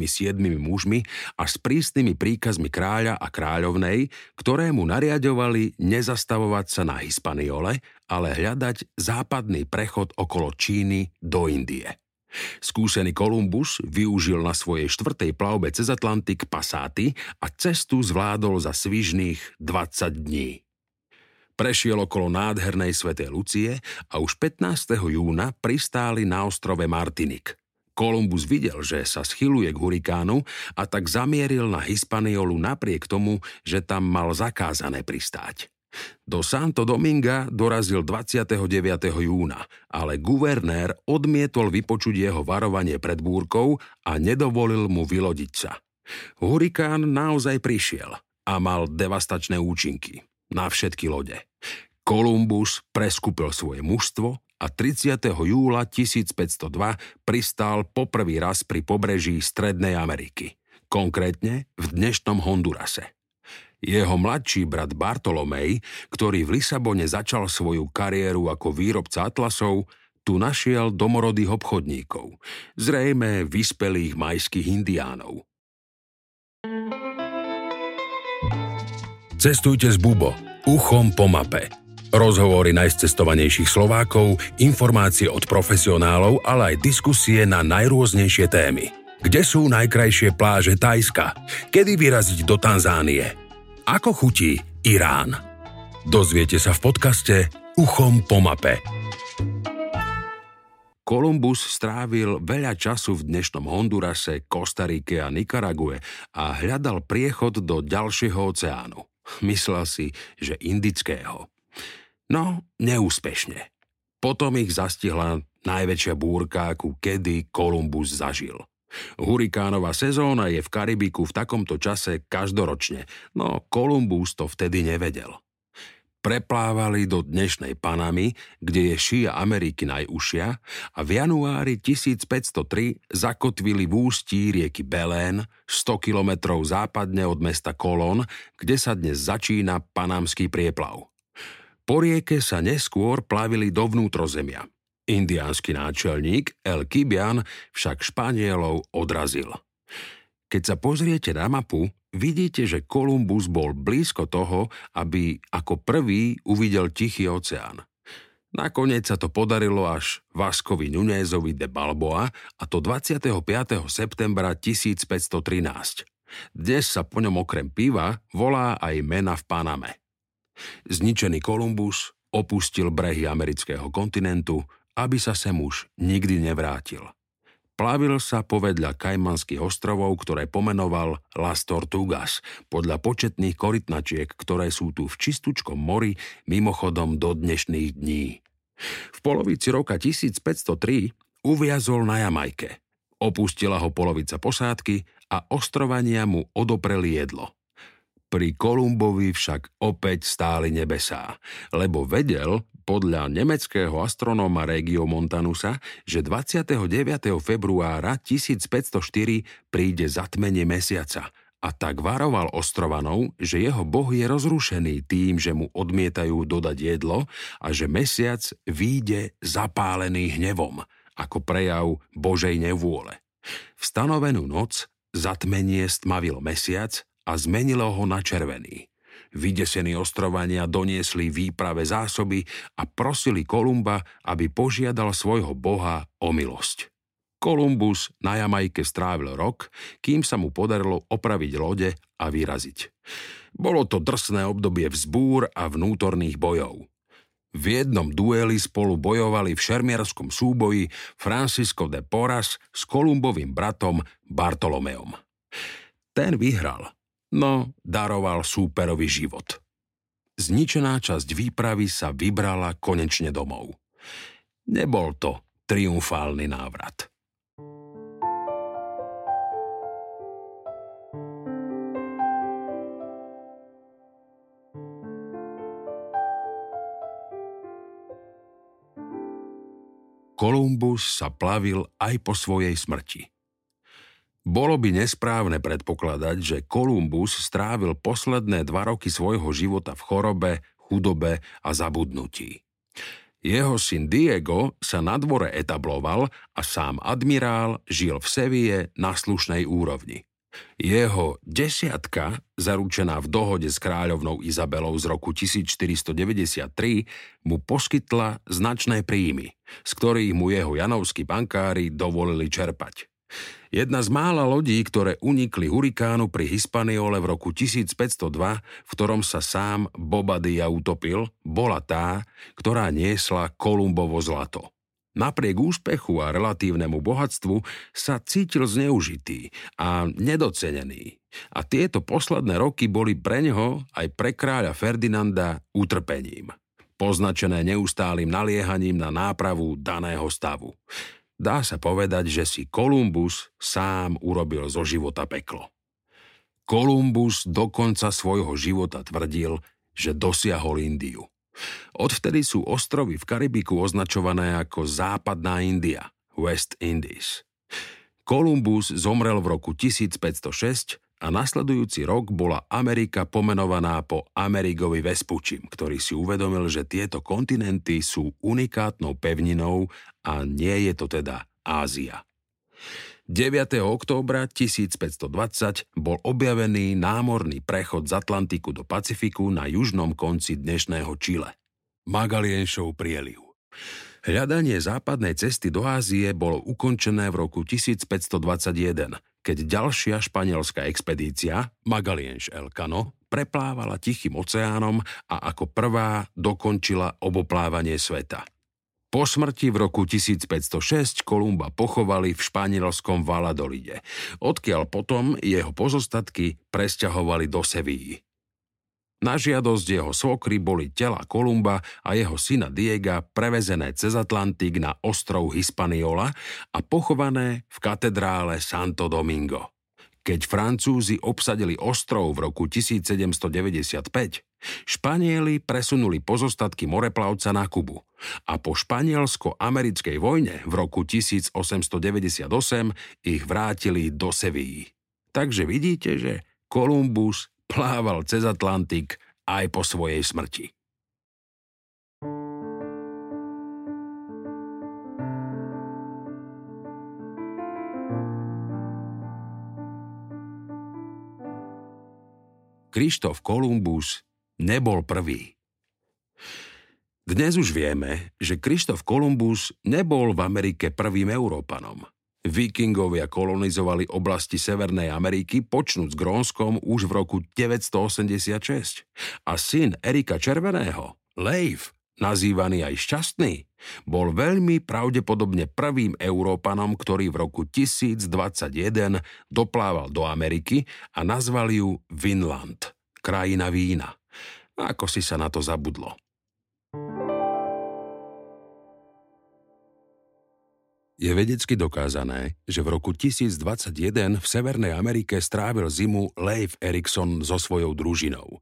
mužmi a s prísnymi príkazmi kráľa a kráľovnej, ktoré mu nariadovali nezastavovať sa na Hispaniole, ale hľadať západný prechod okolo Číny do Indie. Skúsený Kolumbus využil na svojej štvrtej plavbe cez Atlantik pasáty a cestu zvládol za svižných 20 dní. Prešiel okolo nádhernej svetej Lucie a už 15. júna pristáli na ostrove Martinik. Kolumbus videl, že sa schyluje k hurikánu a tak zamieril na Hispaniolu napriek tomu, že tam mal zakázané pristáť. Do Santo Dominga dorazil 29. júna, ale guvernér odmietol vypočuť jeho varovanie pred búrkou a nedovolil mu vylodiť sa. Hurikán naozaj prišiel a mal devastačné účinky na všetky lode. Kolumbus preskúpil svoje mužstvo a 30. júla 1502 pristál poprvý raz pri pobreží Strednej Ameriky, konkrétne v dnešnom Hondurase. Jeho mladší brat Bartolomej, ktorý v Lisabone začal svoju kariéru ako výrobca atlasov, tu našiel domorodých obchodníkov, zrejme vyspelých majských indiánov. Cestujte z Bubo, uchom po mape. Rozhovory najcestovanejších Slovákov, informácie od profesionálov, ale aj diskusie na najrôznejšie témy. Kde sú najkrajšie pláže Tajska? Kedy vyraziť do Tanzánie? Ako chutí Irán? Dozviete sa v podcaste Uchom po mape. Kolumbus strávil veľa času v dnešnom Hondurase, Kostarike a Nikarague a hľadal priechod do ďalšieho oceánu. Myslel si, že indického. No, neúspešne. Potom ich zastihla najväčšia búrka, akú kedy Kolumbus zažil. Hurikánová sezóna je v Karibiku v takomto čase každoročne, no Kolumbus to vtedy nevedel. Preplávali do dnešnej Panamy, kde je šia Ameriky najúžšia a v januári 1503 zakotvili v ústí rieky Belén 100 kilometrov západne od mesta Kolon, kde sa dnes začína Panamský prieplav. Po rieke sa neskôr plavili do vnútrozemia. Indiánsky náčelník El Kibian však Španielov odrazil. Keď sa pozriete na mapu, vidíte, že Kolumbus bol blízko toho, aby ako prvý uvidel Tichý oceán. Nakoniec sa to podarilo až Vaskovi Nunézovi de Balboa a to 25. septembra 1513. Dnes sa po ňom okrem piva volá aj mena v Paname. Zničený Kolumbus opustil brehy amerického kontinentu, aby sa sem už nikdy nevrátil. Plavil sa povedľa Kajmanských ostrovov, ktoré pomenoval Las Tortugas, podľa početných korytnačiek, ktoré sú tu v čistúčkom mori mimochodom do dnešných dní. V polovici roka 1503 uviazol na Jamajke. Opustila ho polovica posádky a ostrovania mu odopreli jedlo. Pri Kolumbovi však opäť stáli nebesá, lebo vedel, podľa nemeckého astronóma Regio Montanusa, že 29. februára 1504 príde zatmenie mesiaca a tak varoval ostrovanov, že jeho boh je rozrušený tým, že mu odmietajú dodať jedlo a že mesiac výjde zapálený hnevom, ako prejav Božej nevôle. V stanovenú noc zatmenie stmavil mesiac a zmenilo ho na červený. Vydesení ostrovania doniesli výprave zásoby a prosili Kolumba, aby požiadal svojho boha o milosť. Kolumbus na Jamajke strávil rok, kým sa mu podarilo opraviť lode a vyraziť. Bolo to drsné obdobie vzbúr a vnútorných bojov. V jednom dueli spolu bojovali v šermierskom súboji Francisco de Porras s Kolumbovým bratom Bartolomeom. Ten vyhral no daroval súperovi život. Zničená časť výpravy sa vybrala konečne domov. Nebol to triumfálny návrat. Kolumbus sa plavil aj po svojej smrti. Bolo by nesprávne predpokladať, že Kolumbus strávil posledné dva roky svojho života v chorobe, chudobe a zabudnutí. Jeho syn Diego sa na dvore etabloval a sám admirál žil v Sevie na slušnej úrovni. Jeho desiatka, zaručená v dohode s kráľovnou Izabelou z roku 1493, mu poskytla značné príjmy, z ktorých mu jeho janovskí bankári dovolili čerpať. Jedna z mála lodí, ktoré unikli hurikánu pri Hispaniole v roku 1502, v ktorom sa sám Bobadilla utopil, bola tá, ktorá niesla Kolumbovo zlato. Napriek úspechu a relatívnemu bohatstvu sa cítil zneužitý a nedocenený. A tieto posledné roky boli pre neho aj pre kráľa Ferdinanda utrpením, poznačené neustálým naliehaním na nápravu daného stavu. Dá sa povedať, že si Kolumbus sám urobil zo života peklo. Kolumbus do konca svojho života tvrdil, že dosiahol Indiu. Odvtedy sú ostrovy v Karibiku označované ako Západná India, West Indies. Kolumbus zomrel v roku 1506 a nasledujúci rok bola Amerika pomenovaná po Amerigovi Vespučim, ktorý si uvedomil, že tieto kontinenty sú unikátnou pevninou a nie je to teda Ázia. 9. októbra 1520 bol objavený námorný prechod z Atlantiku do Pacifiku na južnom konci dnešného Čile. Magalienšov prieliv. Hľadanie západnej cesty do Ázie bolo ukončené v roku 1521, keď ďalšia španielská expedícia, Magalienš Elcano, preplávala Tichým oceánom a ako prvá dokončila oboplávanie sveta. Po smrti v roku 1506 Kolumba pochovali v španielskom Valadolide, odkiaľ potom jeho pozostatky presťahovali do Sevilly. Na žiadosť jeho svokry boli tela Kolumba a jeho syna Diega prevezené cez Atlantik na ostrov Hispaniola a pochované v katedrále Santo Domingo. Keď Francúzi obsadili ostrov v roku 1795, Španieli presunuli pozostatky moreplavca na Kubu a po španielsko-americkej vojne v roku 1898 ich vrátili do Sevilly. Takže vidíte, že Kolumbus plával cez Atlantik aj po svojej smrti. Krištof Kolumbus nebol prvý. Dnes už vieme, že Krištof Kolumbus nebol v Amerike prvým Európanom. Vikingovia kolonizovali oblasti Severnej Ameriky počnúť s Grónskom už v roku 986 a syn Erika Červeného, Leif, nazývaný aj šťastný, bol veľmi pravdepodobne prvým Európanom, ktorý v roku 1021 doplával do Ameriky a nazval ju Vinland, krajina vína. Ako si sa na to zabudlo? Je vedecky dokázané, že v roku 1021 v Severnej Amerike strávil zimu Leif Erikson so svojou družinou.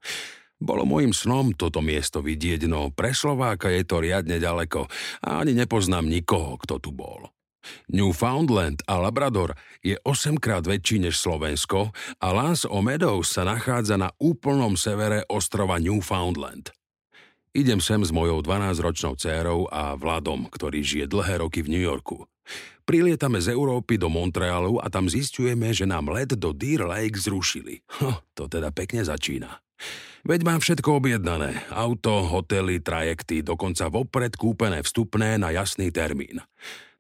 Bolo môjim snom toto miesto vidieť, no pre Slováka je to riadne ďaleko a ani nepoznám nikoho, kto tu bol. Newfoundland a Labrador je 8 krát väčší než Slovensko a Lance o Meadows sa nachádza na úplnom severe ostrova Newfoundland. Idem sem s mojou 12-ročnou dcérou a Vladom, ktorý žije dlhé roky v New Yorku. Prilietame z Európy do Montrealu a tam zistujeme, že nám let do Deer Lake zrušili. Ho, to teda pekne začína. Veď mám všetko objednané. Auto, hotely, trajekty, dokonca vopred kúpené vstupné na jasný termín.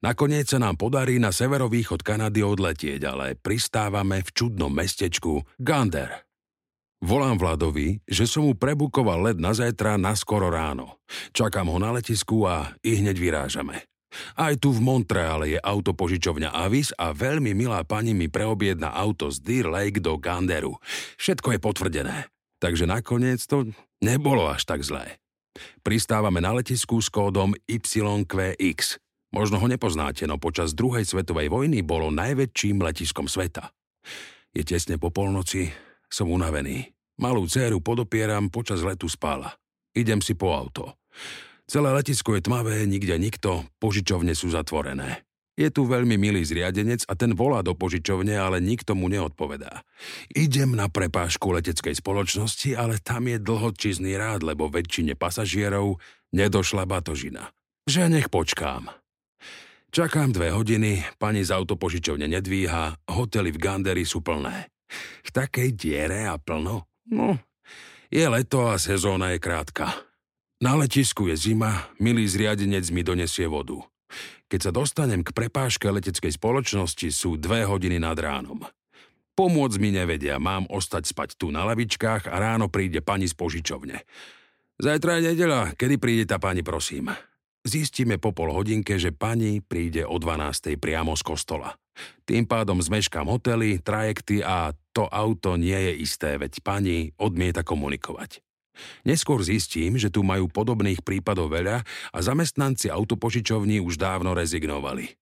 Nakoniec sa nám podarí na severovýchod Kanady odletieť, ale pristávame v čudnom mestečku Gander. Volám Vladovi, že som mu prebukoval let na zajtra na skoro ráno. Čakám ho na letisku a i hneď vyrážame. Aj tu v Montreale je autopožičovňa Avis a veľmi milá pani mi preobjedna auto z Deer Lake do Ganderu. Všetko je potvrdené. Takže nakoniec to nebolo až tak zlé. Pristávame na letisku s kódom YQX. Možno ho nepoznáte, no počas druhej svetovej vojny bolo najväčším letiskom sveta. Je tesne po polnoci, som unavený. Malú dceru podopieram, počas letu spála. Idem si po auto. Celé letisko je tmavé, nikde nikto, požičovne sú zatvorené. Je tu veľmi milý zriadenec a ten volá do požičovne, ale nikto mu neodpovedá. Idem na prepážku leteckej spoločnosti, ale tam je dlhočizný rád, lebo väčšine pasažierov nedošla batožina. Že nech počkám. Čakám dve hodiny, pani z autopožičovne nedvíha, hotely v Ganderi sú plné. V takej diere a plno? No, je leto a sezóna je krátka. Na letisku je zima, milý zriadenec mi donesie vodu. Keď sa dostanem k prepáške leteckej spoločnosti, sú dve hodiny nad ránom. Pomôcť mi nevedia, mám ostať spať tu na lavičkách a ráno príde pani z požičovne. Zajtra je nedela, kedy príde tá pani, prosím. Zistíme po pol hodinke, že pani príde o 12. priamo z kostola. Tým pádom zmeškám hotely, trajekty a to auto nie je isté, veď pani odmieta komunikovať. Neskôr zistím, že tu majú podobných prípadov veľa a zamestnanci autopožičovní už dávno rezignovali.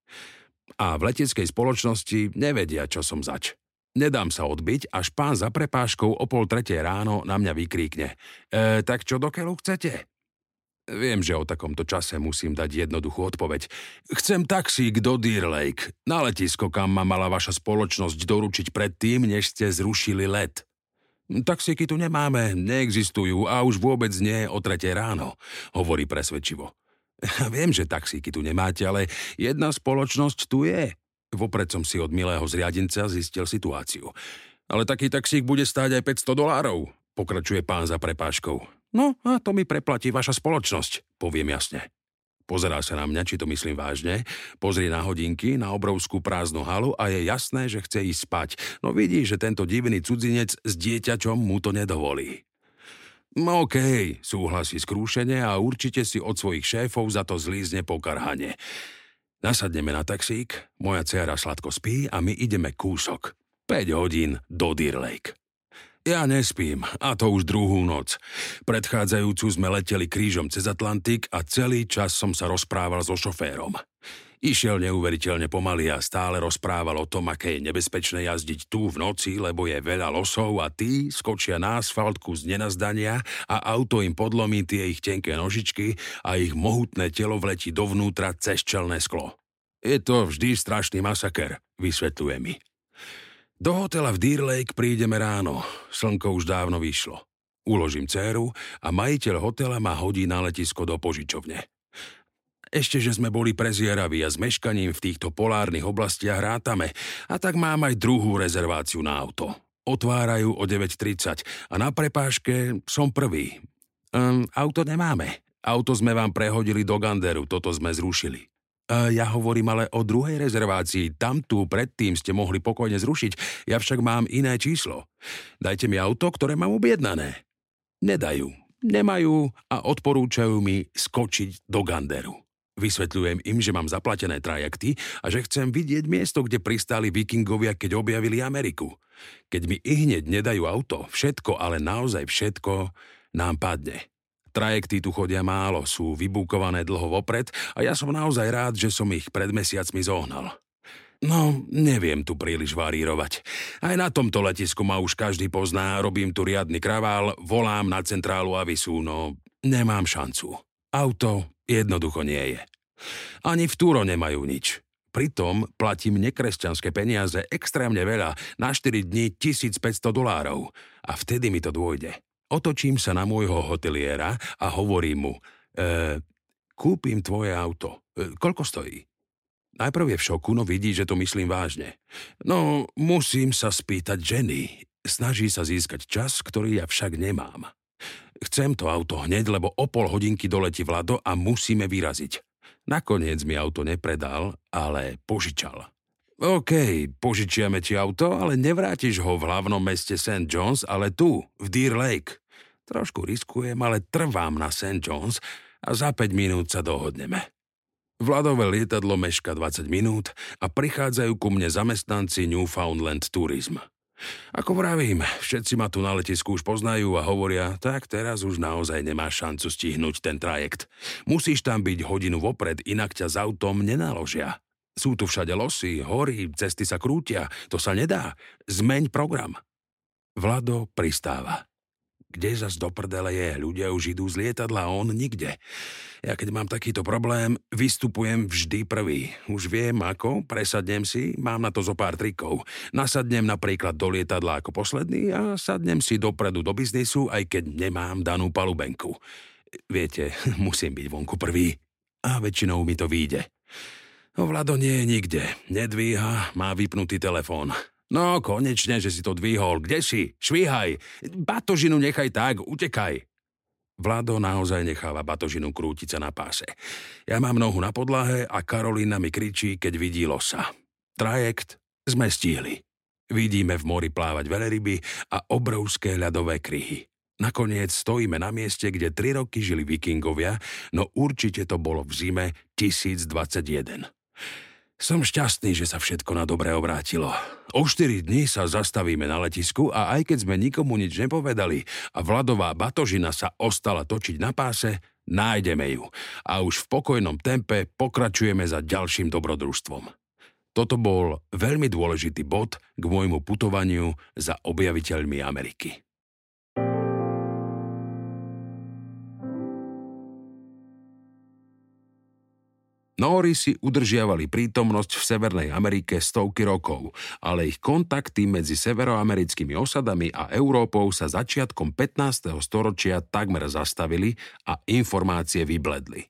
A v leteckej spoločnosti nevedia, čo som zač. Nedám sa odbiť, až pán za prepáškou o pol tretie ráno na mňa vykríkne. E, tak čo do chcete? Viem, že o takomto čase musím dať jednoduchú odpoveď. Chcem taxík do Deer Lake, na letisko, kam ma mala vaša spoločnosť doručiť predtým, než ste zrušili let. Taxíky tu nemáme, neexistujú a už vôbec nie o tretie ráno, hovorí presvedčivo. Viem, že taxíky tu nemáte, ale jedna spoločnosť tu je. Vopred som si od milého zriadenca zistil situáciu. Ale taký taxík bude stáť aj 500 dolárov, pokračuje pán za prepáškou. No a to mi preplatí vaša spoločnosť, poviem jasne. Pozerá sa na mňa, či to myslím vážne, pozrie na hodinky, na obrovskú prázdnu halu a je jasné, že chce ísť spať, no vidí, že tento divný cudzinec s dieťačom mu to nedovolí. No okay, súhlasí skrúšene a určite si od svojich šéfov za to zlízne po karhane. Nasadneme na taxík, moja dcera sladko spí a my ideme kúsok. 5 hodín do Deer Lake. Ja nespím, a to už druhú noc. Predchádzajúcu sme leteli krížom cez Atlantik a celý čas som sa rozprával so šoférom. Išiel neuveriteľne pomaly a stále rozprával o tom, aké je nebezpečné jazdiť tu v noci, lebo je veľa losov a tí skočia na asfaltku z nenazdania a auto im podlomí tie ich tenké nožičky a ich mohutné telo vletí dovnútra cez čelné sklo. Je to vždy strašný masaker, vysvetľuje mi. Do hotela v Deer Lake prídeme ráno. Slnko už dávno vyšlo. Uložím dceru a majiteľ hotela ma hodí na letisko do požičovne. Ešte, že sme boli prezieraví a s meškaním v týchto polárnych oblastiach rátame, a tak mám aj druhú rezerváciu na auto. Otvárajú o 9.30 a na prepáške som prvý. Um, auto nemáme. Auto sme vám prehodili do Ganderu, toto sme zrušili. Uh, ja hovorím ale o druhej rezervácii. Tam tu predtým ste mohli pokojne zrušiť. Ja však mám iné číslo. Dajte mi auto, ktoré mám objednané. Nedajú. Nemajú a odporúčajú mi skočiť do Ganderu. Vysvetľujem im, že mám zaplatené trajekty a že chcem vidieť miesto, kde pristáli vikingovia, keď objavili Ameriku. Keď mi i hneď nedajú auto, všetko, ale naozaj všetko, nám padne. Trajekty tu chodia málo, sú vybúkované dlho vopred a ja som naozaj rád, že som ich pred mesiacmi zohnal. No, neviem tu príliš varírovať. Aj na tomto letisku ma už každý pozná, robím tu riadny kravál, volám na centrálu Avisu, no nemám šancu. Auto jednoducho nie je. Ani v Túro nemajú nič. Pritom platím nekresťanské peniaze extrémne veľa, na 4 dní 1500 dolárov. A vtedy mi to dôjde. Otočím sa na môjho hoteliera a hovorím mu, e, kúpim tvoje auto. E, koľko stojí? Najprv je v šoku, no vidí, že to myslím vážne. No, musím sa spýtať Jenny. Snaží sa získať čas, ktorý ja však nemám. Chcem to auto hneď, lebo o pol hodinky doletí Vlado a musíme vyraziť. Nakoniec mi auto nepredal, ale požičal. OK, požičiame ti auto, ale nevrátiš ho v hlavnom meste St. John's, ale tu, v Deer Lake. Trošku riskujem, ale trvám na St. John's a za 5 minút sa dohodneme. Vladové lietadlo meška 20 minút a prichádzajú ku mne zamestnanci Newfoundland Tourism. Ako vravím, všetci ma tu na letisku už poznajú a hovoria, tak teraz už naozaj nemáš šancu stihnúť ten trajekt. Musíš tam byť hodinu vopred, inak ťa s autom nenaložia. Sú tu všade losy, hory, cesty sa krútia. To sa nedá. Zmeň program. Vlado pristáva. Kde zas do prdele je? Ľudia už idú z lietadla on nikde. Ja keď mám takýto problém, vystupujem vždy prvý. Už viem ako, presadnem si, mám na to zo pár trikov. Nasadnem napríklad do lietadla ako posledný a sadnem si dopredu do biznisu, aj keď nemám danú palubenku. Viete, musím byť vonku prvý. A väčšinou mi to vyjde. No Vlado nie je nikde. Nedvíha, má vypnutý telefón. No, konečne, že si to dvihol. Kde si? Švíhaj. Batožinu nechaj tak, utekaj. Vlado naozaj necháva batožinu krútiť sa na páse. Ja mám nohu na podlahe a Karolína mi kričí, keď vidí losa. Trajekt sme stihli. Vidíme v mori plávať veľryby a obrovské ľadové kryhy. Nakoniec stojíme na mieste, kde tri roky žili vikingovia, no určite to bolo v zime 1021. Som šťastný, že sa všetko na dobre obrátilo. O 4 dní sa zastavíme na letisku a aj keď sme nikomu nič nepovedali a Vladová batožina sa ostala točiť na páse, nájdeme ju a už v pokojnom tempe pokračujeme za ďalším dobrodružstvom. Toto bol veľmi dôležitý bod k môjmu putovaniu za objaviteľmi Ameriky. Nóri si udržiavali prítomnosť v Severnej Amerike stovky rokov, ale ich kontakty medzi severoamerickými osadami a Európou sa začiatkom 15. storočia takmer zastavili a informácie vybledli.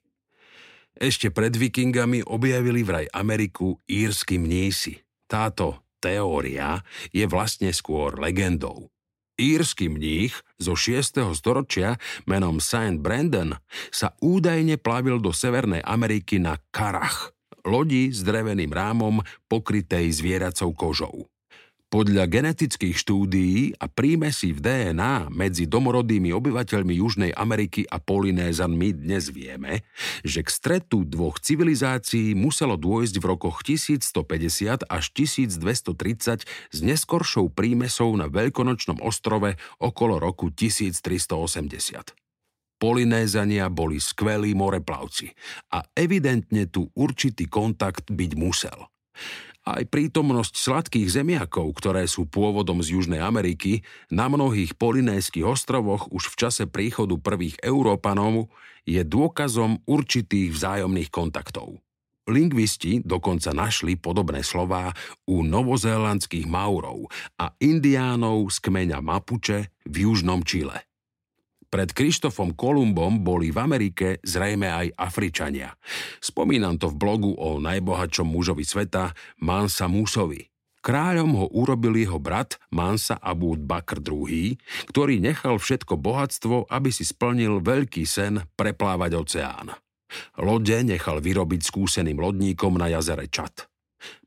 Ešte pred vikingami objavili vraj Ameriku írsky mnísi. Táto teória je vlastne skôr legendou. Írsky mních zo 6. storočia menom Saint Brandon sa údajne plavil do Severnej Ameriky na karach, lodi s dreveným rámom pokrytej zvieracou kožou. Podľa genetických štúdií a prímesí v DNA medzi domorodými obyvateľmi Južnej Ameriky a Polynézanmi dnes vieme, že k stretu dvoch civilizácií muselo dôjsť v rokoch 1150 až 1230 s neskoršou prímesou na Veľkonočnom ostrove okolo roku 1380. Polynézania boli skvelí moreplavci a evidentne tu určitý kontakt byť musel. Aj prítomnosť sladkých zemiakov, ktoré sú pôvodom z Južnej Ameriky, na mnohých polinéskych ostrovoch už v čase príchodu prvých Európanov je dôkazom určitých vzájomných kontaktov. Lingvisti dokonca našli podobné slová u novozélandských Maurov a indiánov z kmeňa Mapuche v južnom Čile. Pred Krištofom Kolumbom boli v Amerike zrejme aj Afričania. Spomínam to v blogu o najbohatšom mužovi sveta Mansa Musovi. Kráľom ho urobil jeho brat Mansa Abu Bakr II, ktorý nechal všetko bohatstvo, aby si splnil veľký sen preplávať oceán. Lode nechal vyrobiť skúseným lodníkom na jazere Čad.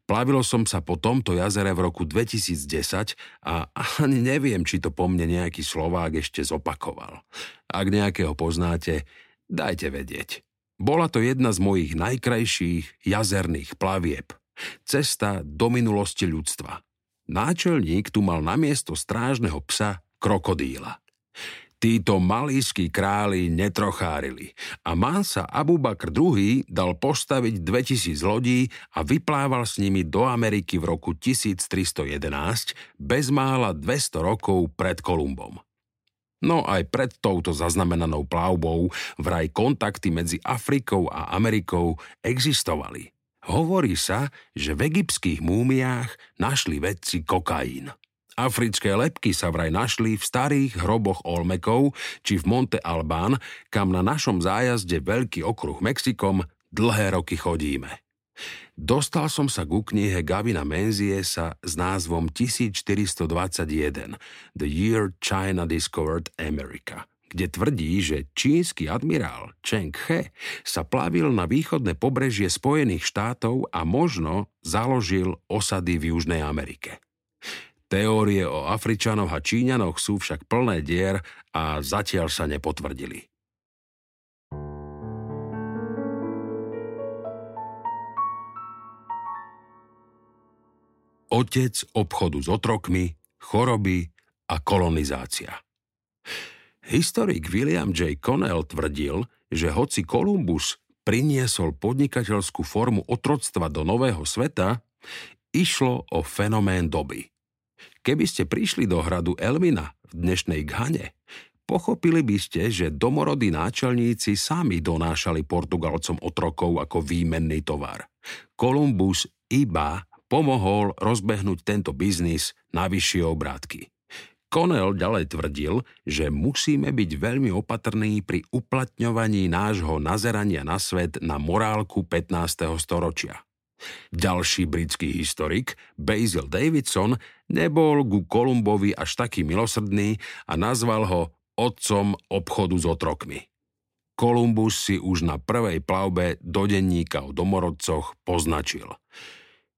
Plavilo som sa po tomto jazere v roku 2010 a ani neviem, či to po mne nejaký Slovák ešte zopakoval. Ak nejakého poznáte, dajte vedieť. Bola to jedna z mojich najkrajších jazerných plavieb. Cesta do minulosti ľudstva. Náčelník tu mal namiesto strážneho psa krokodíla. Títo malískí králi netrochárili a Mansa Abu Bakr II dal postaviť 2000 lodí a vyplával s nimi do Ameriky v roku 1311 bezmála 200 rokov pred Kolumbom. No aj pred touto zaznamenanou plavbou vraj kontakty medzi Afrikou a Amerikou existovali. Hovorí sa, že v egyptských múmiách našli vedci kokain. Africké lepky sa vraj našli v starých hroboch Olmekov či v Monte Albán, kam na našom zájazde Veľký okruh Mexikom dlhé roky chodíme. Dostal som sa ku knihe Gavina Menziesa s názvom 1421 The Year China Discovered America kde tvrdí, že čínsky admirál Cheng He sa plavil na východné pobrežie Spojených štátov a možno založil osady v Južnej Amerike. Teórie o Afričanoch a Číňanoch sú však plné dier a zatiaľ sa nepotvrdili. Otec obchodu s otrokmi, choroby a kolonizácia. Historik William J. Connell tvrdil, že hoci Kolumbus priniesol podnikateľskú formu otroctva do Nového sveta, išlo o fenomén doby – Keby ste prišli do hradu Elmina v dnešnej Ghane, pochopili by ste, že domorodí náčelníci sami donášali Portugalcom otrokov ako výmenný tovar. Kolumbus iba pomohol rozbehnúť tento biznis na vyššie obrátky. Connell ďalej tvrdil, že musíme byť veľmi opatrní pri uplatňovaní nášho nazerania na svet na morálku 15. storočia. Ďalší britský historik, Basil Davidson, nebol ku Kolumbovi až taký milosrdný a nazval ho otcom obchodu s otrokmi. Kolumbus si už na prvej plavbe do denníka o domorodcoch poznačil.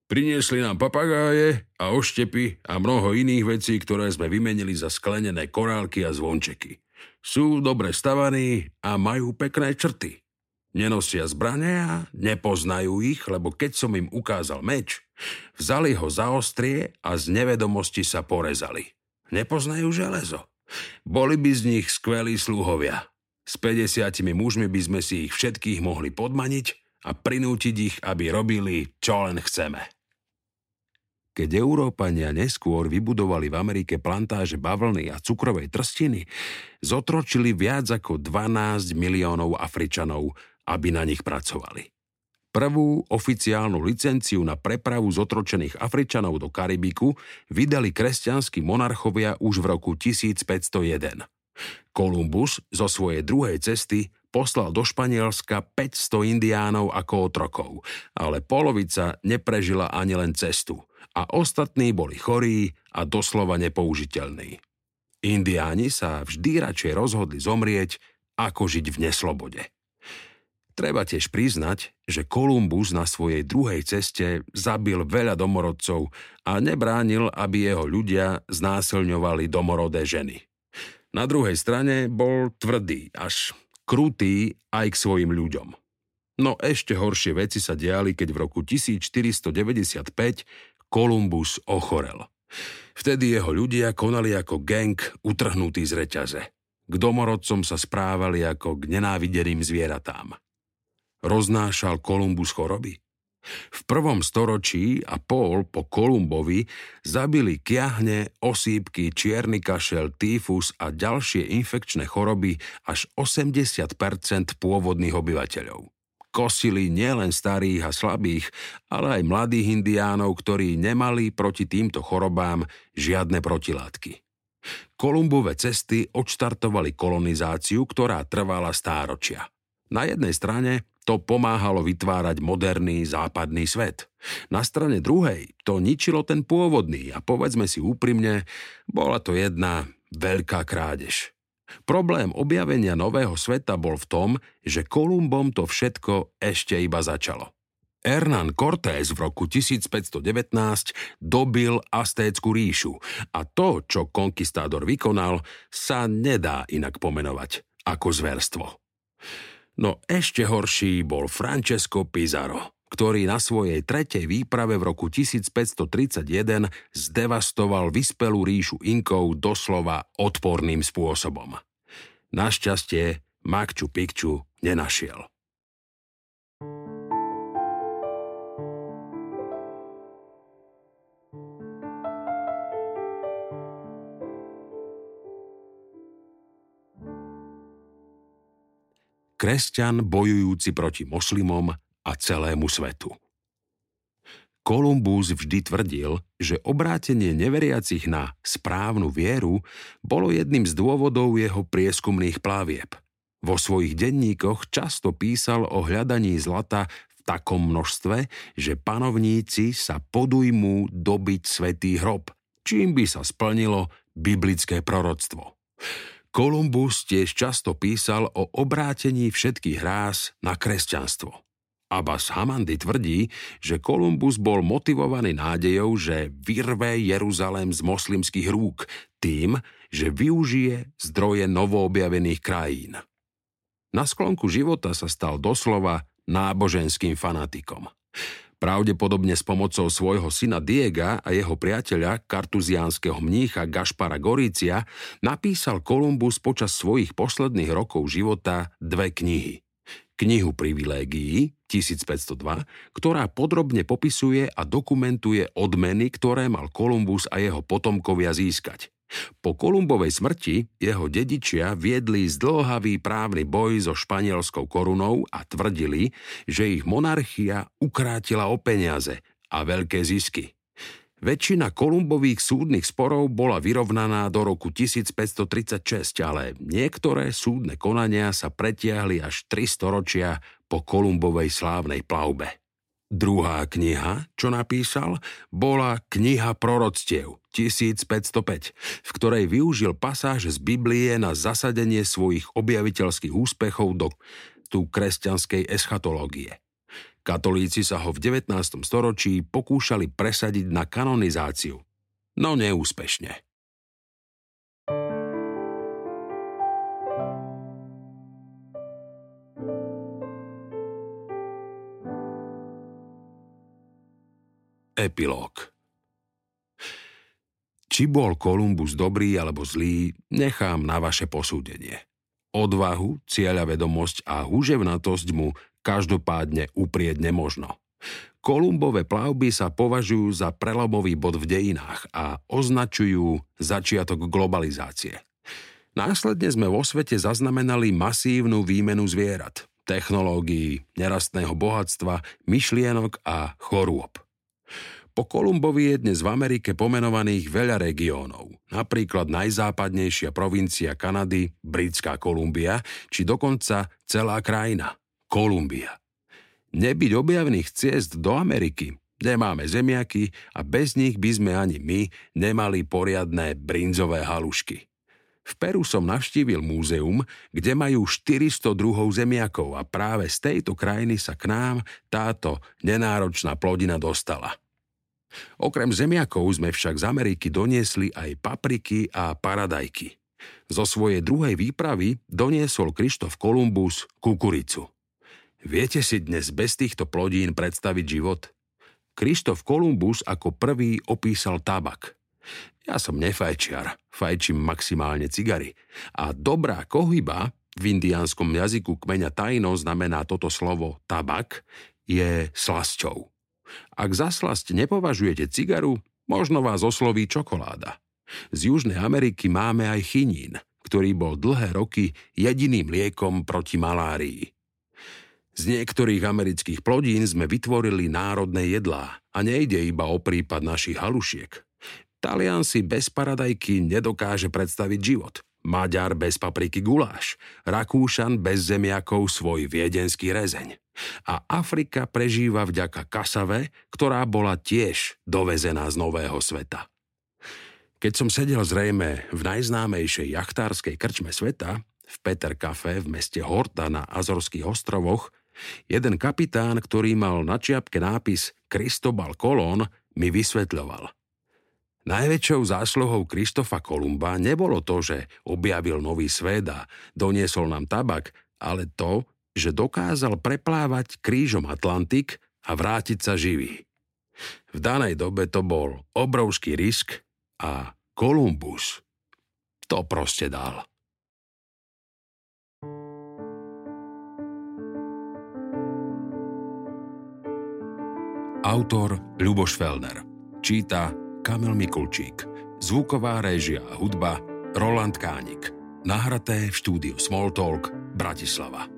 Priniesli nám papagáje a oštepy a mnoho iných vecí, ktoré sme vymenili za sklenené korálky a zvončeky. Sú dobre stavaní a majú pekné črty. Nenosia zbrania, nepoznajú ich, lebo keď som im ukázal meč, vzali ho za ostrie a z nevedomosti sa porezali. Nepoznajú železo. Boli by z nich skvelí sluhovia. S 50 mužmi by sme si ich všetkých mohli podmaniť a prinútiť ich, aby robili, čo len chceme. Keď Európania neskôr vybudovali v Amerike plantáže bavlny a cukrovej trstiny, zotročili viac ako 12 miliónov Afričanov, aby na nich pracovali. Prvú oficiálnu licenciu na prepravu zotročených Afričanov do Karibiku vydali kresťanskí monarchovia už v roku 1501. Kolumbus zo svojej druhej cesty poslal do Španielska 500 indiánov ako otrokov, ale polovica neprežila ani len cestu a ostatní boli chorí a doslova nepoužiteľní. Indiáni sa vždy radšej rozhodli zomrieť, ako žiť v neslobode. Treba tiež priznať, že Kolumbus na svojej druhej ceste zabil veľa domorodcov a nebránil, aby jeho ľudia znásilňovali domorodé ženy. Na druhej strane bol tvrdý, až krutý aj k svojim ľuďom. No ešte horšie veci sa diali, keď v roku 1495 Kolumbus ochorel. Vtedy jeho ľudia konali ako gang utrhnutý z reťaze. K domorodcom sa správali ako k nenávideným zvieratám roznášal Kolumbus choroby? V prvom storočí a pol po Kolumbovi zabili kiahne, osýpky, čierny kašel, týfus a ďalšie infekčné choroby až 80% pôvodných obyvateľov. Kosili nielen starých a slabých, ale aj mladých indiánov, ktorí nemali proti týmto chorobám žiadne protilátky. Kolumbové cesty odštartovali kolonizáciu, ktorá trvala stáročia. Na jednej strane to pomáhalo vytvárať moderný západný svet. Na strane druhej to ničilo ten pôvodný a povedzme si úprimne, bola to jedna veľká krádež. Problém objavenia nového sveta bol v tom, že Kolumbom to všetko ešte iba začalo. Hernán Cortés v roku 1519 dobil Astécku ríšu a to, čo konkistádor vykonal, sa nedá inak pomenovať ako zverstvo. No ešte horší bol Francesco Pizarro, ktorý na svojej tretej výprave v roku 1531 zdevastoval vyspelú ríšu Inkov doslova odporným spôsobom. Našťastie Makču Pikču nenašiel. Kresťan bojujúci proti moslimom a celému svetu. Kolumbus vždy tvrdil, že obrátenie neveriacich na správnu vieru bolo jedným z dôvodov jeho prieskumných plávieb. Vo svojich denníkoch často písal o hľadaní zlata v takom množstve, že panovníci sa podujmú dobiť svetý hrob, čím by sa splnilo biblické proroctvo. Kolumbus tiež často písal o obrátení všetkých ráz na kresťanstvo. Abbas Hamandy tvrdí, že Kolumbus bol motivovaný nádejou, že vyrve Jeruzalém z moslimských rúk tým, že využije zdroje novoobjavených krajín. Na sklonku života sa stal doslova náboženským fanatikom. Pravdepodobne s pomocou svojho syna Diega a jeho priateľa, kartuziánskeho mnícha Gašpara Gorícia, napísal Kolumbus počas svojich posledných rokov života dve knihy. Knihu privilégií 1502, ktorá podrobne popisuje a dokumentuje odmeny, ktoré mal Kolumbus a jeho potomkovia získať. Po Kolumbovej smrti jeho dedičia viedli zdlhavý právny boj so španielskou korunou a tvrdili, že ich monarchia ukrátila o peniaze a veľké zisky. Väčšina Kolumbových súdnych sporov bola vyrovnaná do roku 1536, ale niektoré súdne konania sa pretiahli až 300 ročia po Kolumbovej slávnej plavbe. Druhá kniha, čo napísal, bola Kniha proroctiev 1505, v ktorej využil pasáže z Biblie na zasadenie svojich objaviteľských úspechov do tú kresťanskej eschatológie. Katolíci sa ho v 19. storočí pokúšali presadiť na kanonizáciu, no neúspešne. Epilóg Či bol Kolumbus dobrý alebo zlý, nechám na vaše posúdenie. Odvahu, cieľavedomosť a húževnatosť mu každopádne uprieť nemožno. Kolumbové plavby sa považujú za prelomový bod v dejinách a označujú začiatok globalizácie. Následne sme vo svete zaznamenali masívnu výmenu zvierat. technológií, nerastného bohatstva, myšlienok a chorôb. Po Kolumbovi je dnes v Amerike pomenovaných veľa regiónov, napríklad najzápadnejšia provincia Kanady, Britská Kolumbia, či dokonca celá krajina, Kolumbia. Nebyť objavných ciest do Ameriky, nemáme zemiaky a bez nich by sme ani my nemali poriadne brinzové halušky. V Peru som navštívil múzeum, kde majú 400 druhov zemiakov a práve z tejto krajiny sa k nám táto nenáročná plodina dostala – Okrem zemiakov sme však z Ameriky doniesli aj papriky a paradajky. Zo svojej druhej výpravy doniesol Krištof Kolumbus kukuricu. Viete si dnes bez týchto plodín predstaviť život? Krištof Kolumbus ako prvý opísal tabak. Ja som nefajčiar, fajčím maximálne cigary. A dobrá kohyba, v indiánskom jazyku kmeňa tajno znamená toto slovo tabak, je slasťou. Ak za slasť nepovažujete cigaru, možno vás osloví čokoláda. Z Južnej Ameriky máme aj chinín, ktorý bol dlhé roky jediným liekom proti malárii. Z niektorých amerických plodín sme vytvorili národné jedlá a nejde iba o prípad našich halušiek. Talian si bez paradajky nedokáže predstaviť život. Maďar bez papriky guláš, Rakúšan bez zemiakov svoj viedenský rezeň. A Afrika prežíva vďaka kasave, ktorá bola tiež dovezená z nového sveta. Keď som sedel zrejme v najznámejšej jachtárskej krčme sveta, v Peter Cafe v meste Horta na Azorských ostrovoch, jeden kapitán, ktorý mal na čiapke nápis Kristobal Kolón, mi vysvetľoval – Najväčšou zásluhou Kristofa Kolumba nebolo to, že objavil nový svet a doniesol nám tabak, ale to, že dokázal preplávať krížom Atlantik a vrátiť sa živý. V danej dobe to bol obrovský risk a Kolumbus to proste dal. Autor Ľuboš Felner Číta Kamil Mikulčík. Zvuková réžia a hudba Roland Kánik. Nahraté v štúdiu Smalltalk Bratislava.